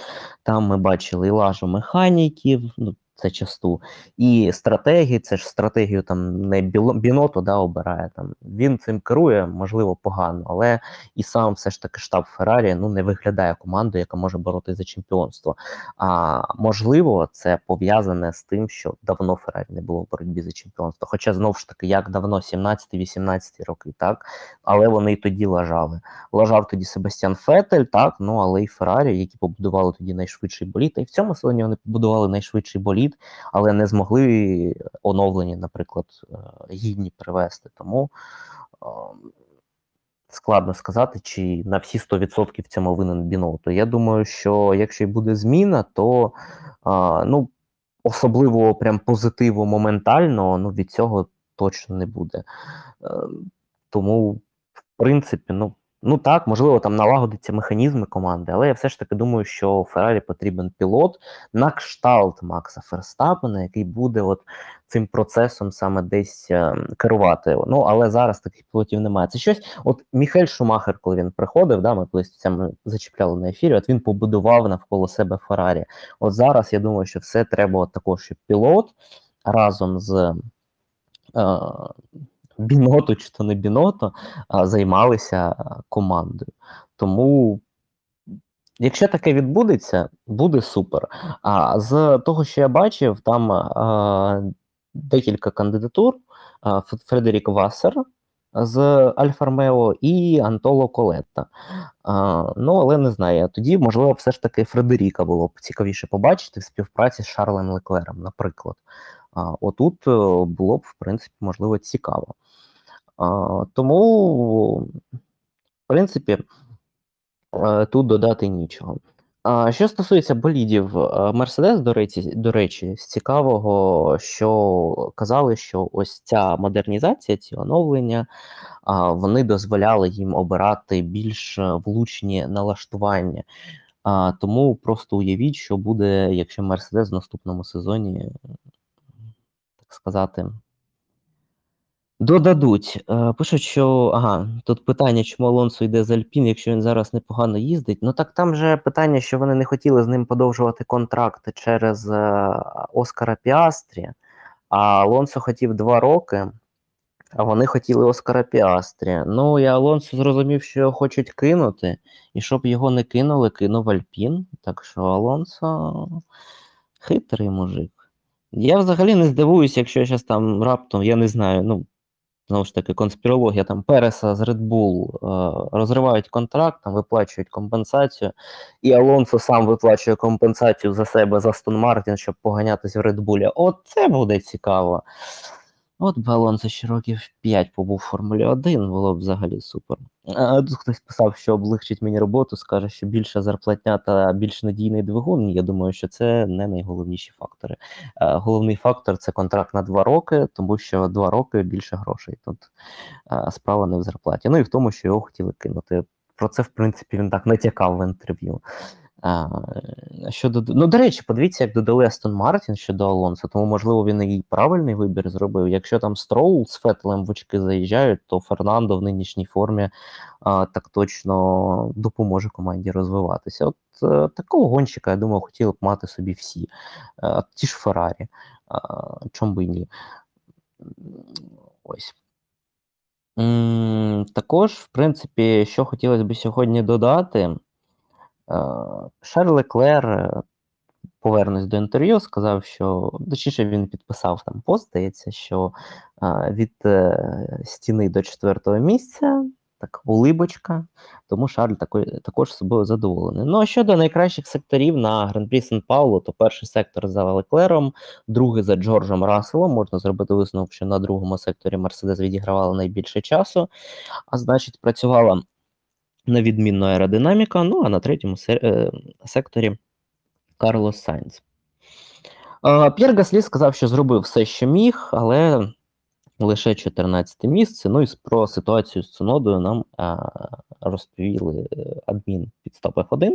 Там ми бачили і лажу механіків, ну це часту, і стратегії, це ж стратегію там не Біното да, обирає. Там. Він цим керує, можливо, погано, але і сам все ж таки штаб Феррарі ну, не виглядає командою, яка може боротися за чемпіонство. А можливо, це пов'язане з тим, що давно Феррарі не було в боротьбі за чемпіонство. Хоча знову ж таки, як давно, 17-18 роки, так, але вони й тоді лажали лажав тоді Себастьян Фетель, так, ну але й Феррарі, які побудували тоді найшвидший боліт. І в цьому сезоні вони побудували найшвидший боліт, але не змогли оновлені, наприклад, е, гідні привести. Тому е, складно сказати, чи на всі 100% в цьому винен Бінотто. Я думаю, що якщо й буде зміна, то ну, особливого прям позитиву моментального ну, від цього точно не буде. Е, тому, в принципі, ну, ну так, можливо, там налагодяться механізми команди, але я все ж таки думаю, що Феррарі потрібен пілот на кшталт Макса Ферстапена, який буде от цим процесом саме десь е, керувати. Ну, але зараз таких пілотів немає. Це щось, от Міхаель Шумахер, коли він приходив, да, ми колись це зачіпляли на ефірі, от він побудував навколо себе Феррарі. От зараз я думаю, що все треба от також, щоб пілот разом з е, Біното чи то не Біното займалися командою. Тому, якщо таке відбудеться, буде супер. А з того, що я бачив, там е, декілька кандидатур: Ф- Фредерік Вассер з Альфа Ромео і Антоло Колетта. А, ну, але не знаю. Тоді, можливо, все ж таки Фредеріка було б цікавіше побачити в співпраці з Шарлем Леклером, наприклад. А, отут е, було б, в принципі, можливо, цікаво. Тому, в принципі, е, тут додати нічого. Що стосується болідів, Мерседес, до речі, до речі, з цікавого, що казали, що ось ця модернізація, ці оновлення, вони дозволяли їм обирати більш влучні налаштування. Тому просто уявіть, що буде, якщо Мерседес в наступному сезоні, так сказати, додадуть. Е, Пишуть, що ага, тут питання, чому Алонсо йде з Альпін, якщо він зараз непогано їздить. Ну так там же питання, що вони не хотіли з ним подовжувати контракт через е, Оскара Піастрі, а Алонсо хотів два роки. А вони хотіли Оскара Піастрі. Ну, і Алонсо зрозумів, що його хочуть кинути, і щоб його не кинули, кинув Альпін. Так що Алонсо хитрий мужик. Я взагалі не здивуюся, якщо зараз там раптом, я не знаю, ну, знову ж таки, конспірологія там Переса з Red Bull е, розривають контракт, там виплачують компенсацію, і Алонсо сам виплачує компенсацію за себе за Стон Мартін, щоб поганятись в Red Bull. От буде цікаво. От би Алонсо ще років 5 побув в Формулі 1, було б взагалі супер. А тут хтось писав, що облегчить мені роботу, скаже, що більша зарплатня та більш надійний двигун. Я думаю, що це не найголовніші фактори. Головний фактор це контракт на 2 роки, тому що 2 роки більше грошей. Тут справа не в зарплаті. Ну і в тому, що його хотіли кинути. Про це, в принципі, він так натякав в інтерв'ю. А, щодо, ну, до речі, подивіться, як додали Астон Мартін щодо Алонсо, тому, можливо, він і правильний вибір зробив. Якщо там Строул з Феттелем в очки заїжджають, то Фернандо в нинішній формі а, так точно допоможе команді розвиватися. От е, такого гонщика, я думаю, хотіли б мати собі всі. Е, ті ж Феррарі, чом би ні. Ось. Також, в принципі, що хотілося б сьогодні додати. Е, Шарль Леклер, е, повернусь до інтерв'ю, сказав, що точніше він підписав там пост, здається, що е, від стіни до четвертого місця так улибочка, тому Шарль такой, також собою задоволений. Ну а щодо найкращих секторів на Гран-прі Сан Паулу, то перший сектор за Леклером, другий за Джорджем Расселом. Можна зробити висновок, що на другому секторі Мерседес відігравала найбільше часу, а значить, працювала на відмінно аеродинаміка. Ну а на третьому е, секторі Карлос Сайнц. П'єр Гаслі сказав, що зробив все, що міг, але лише 14 місце. Ну і про ситуацію з Цунодою нам розповіли е, адмін Pit Stop F1.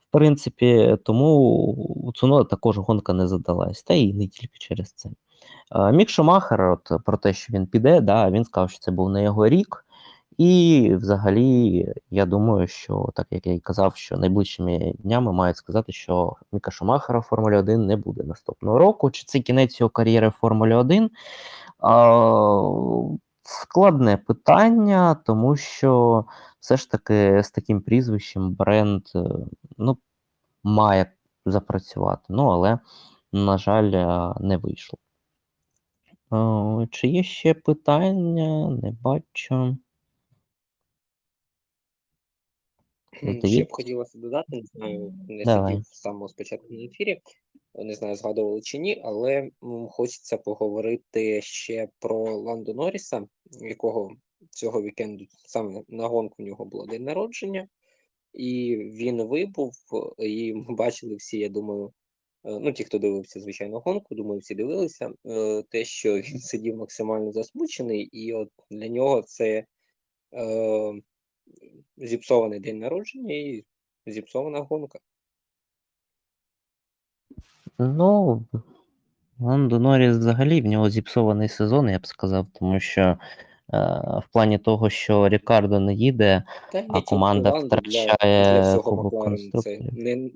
В принципі, тому Цунода також гонка не задалась, та і не тільки через це. Мік Шумахер, от про те, що він піде, да, він сказав, що це був не його рік. І взагалі, я думаю, що так як я й казав, що найближчими днями мають сказати, що Міка Шумахера в Формулі 1 не буде наступного року. Чи це кінець його кар'єри в Формулі 1? А, складне питання, тому що все ж таки з таким прізвищем бренд е, ну, має запрацювати. Ну, але, на жаль, е, не вийшло. Е, Чи є ще питання? Не бачу. М, Здається. Ще б хотілося додати, не знаю, не Давай. сидів з самого спочатку на ефірі, не знаю, згадували чи ні, але м, хочеться поговорити ще про Ландо Норріса, якого цього вікенду саме на гонку у нього було день народження, і він вибув, і ми бачили всі, я думаю, е, ну ті, хто дивився, звичайно, гонку, думаю, всі дивилися, е, те, що він сидів максимально засмучений, і от для нього це е, зіпсований день народження і зіпсована гонка. Ну, Ландо Норріс взагалі в нього зіпсований сезон, я б сказав, тому що е, в плані того, що Рікардо не їде, Та а команда Ландо, для, для втрачає Кубок конструкторів. не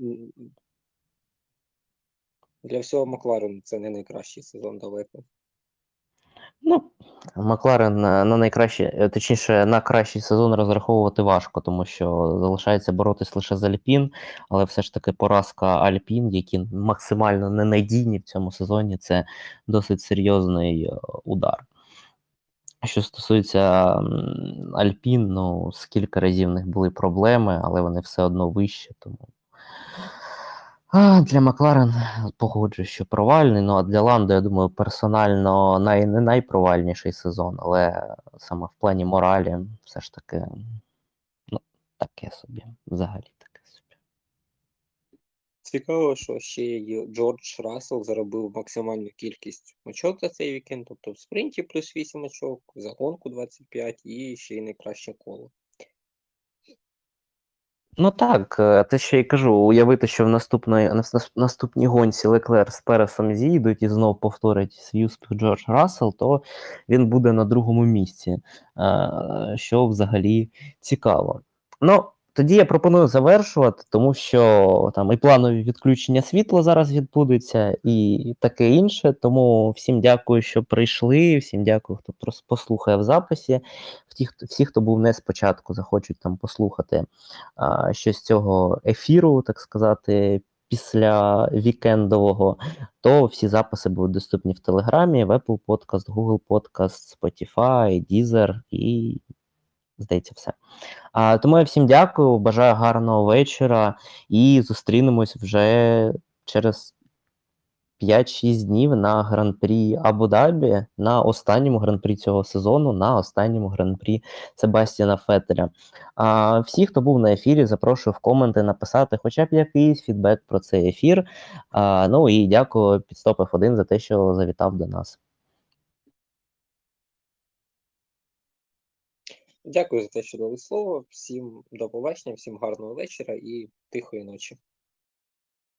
для всього Макларену це не найкращий сезон далеко. Ну, Макларен е, на найкраще, е, точніше, на кращий сезон розраховувати важко, тому що залишається боротись лише з Альпін, але все ж таки поразка Альпін, які максимально ненадійні в цьому сезоні, це досить серйозний е, удар. Що стосується Альпін, ну скільки разів в них були проблеми, але вони все одно вище, тому. А, для Макларен погоджуюсь, що провальний. Ну а для Ландо, я думаю, персонально най, не найпровальніший сезон, але саме в плані моралі, все ж таки, ну, таке собі, взагалі таке собі. Цікаво, що ще й Джордж Рассел заробив максимальну кількість очок за цей вікенд, тобто в спринті плюс 8 очок, за гонку 25 і ще й найкраще коло. Ну так, е, те, що я кажу, уявити, що в наступної, наступній гонці Леклер з Пересом зійдуть і знов повторять свій успіх Джордж Рассел, то він буде на другому місці, е, що взагалі цікаво. Ну, тоді я пропоную завершувати, тому що там і планові відключення світла зараз відбудуться, і таке інше. Тому всім дякую, що прийшли. Всім дякую, хто послухає в записі. Хто- всі, хто був не спочатку, захочуть там послухати а, щось з цього ефіру, так сказати, після вікендового, то всі записи будуть доступні в Телеграмі, в Apple Podcast, Google Podcast, Spotify, Deezer і, здається, все. А, тому я всім дякую, бажаю гарного вечора і зустрінемось вже через 5-6 днів на гран-прі Абу-Дабі, на останньому гран-прі цього сезону, на останньому гран-прі Себастьяна Феттеля. А всі, хто був на ефірі, запрошую в коменти написати хоча б якийсь фідбек про цей ефір. А, ну і дякую підстоп F1 за те, що завітав до нас. Дякую за те, що дали слово. Всім до побачення, всім гарного вечора і тихої ночі.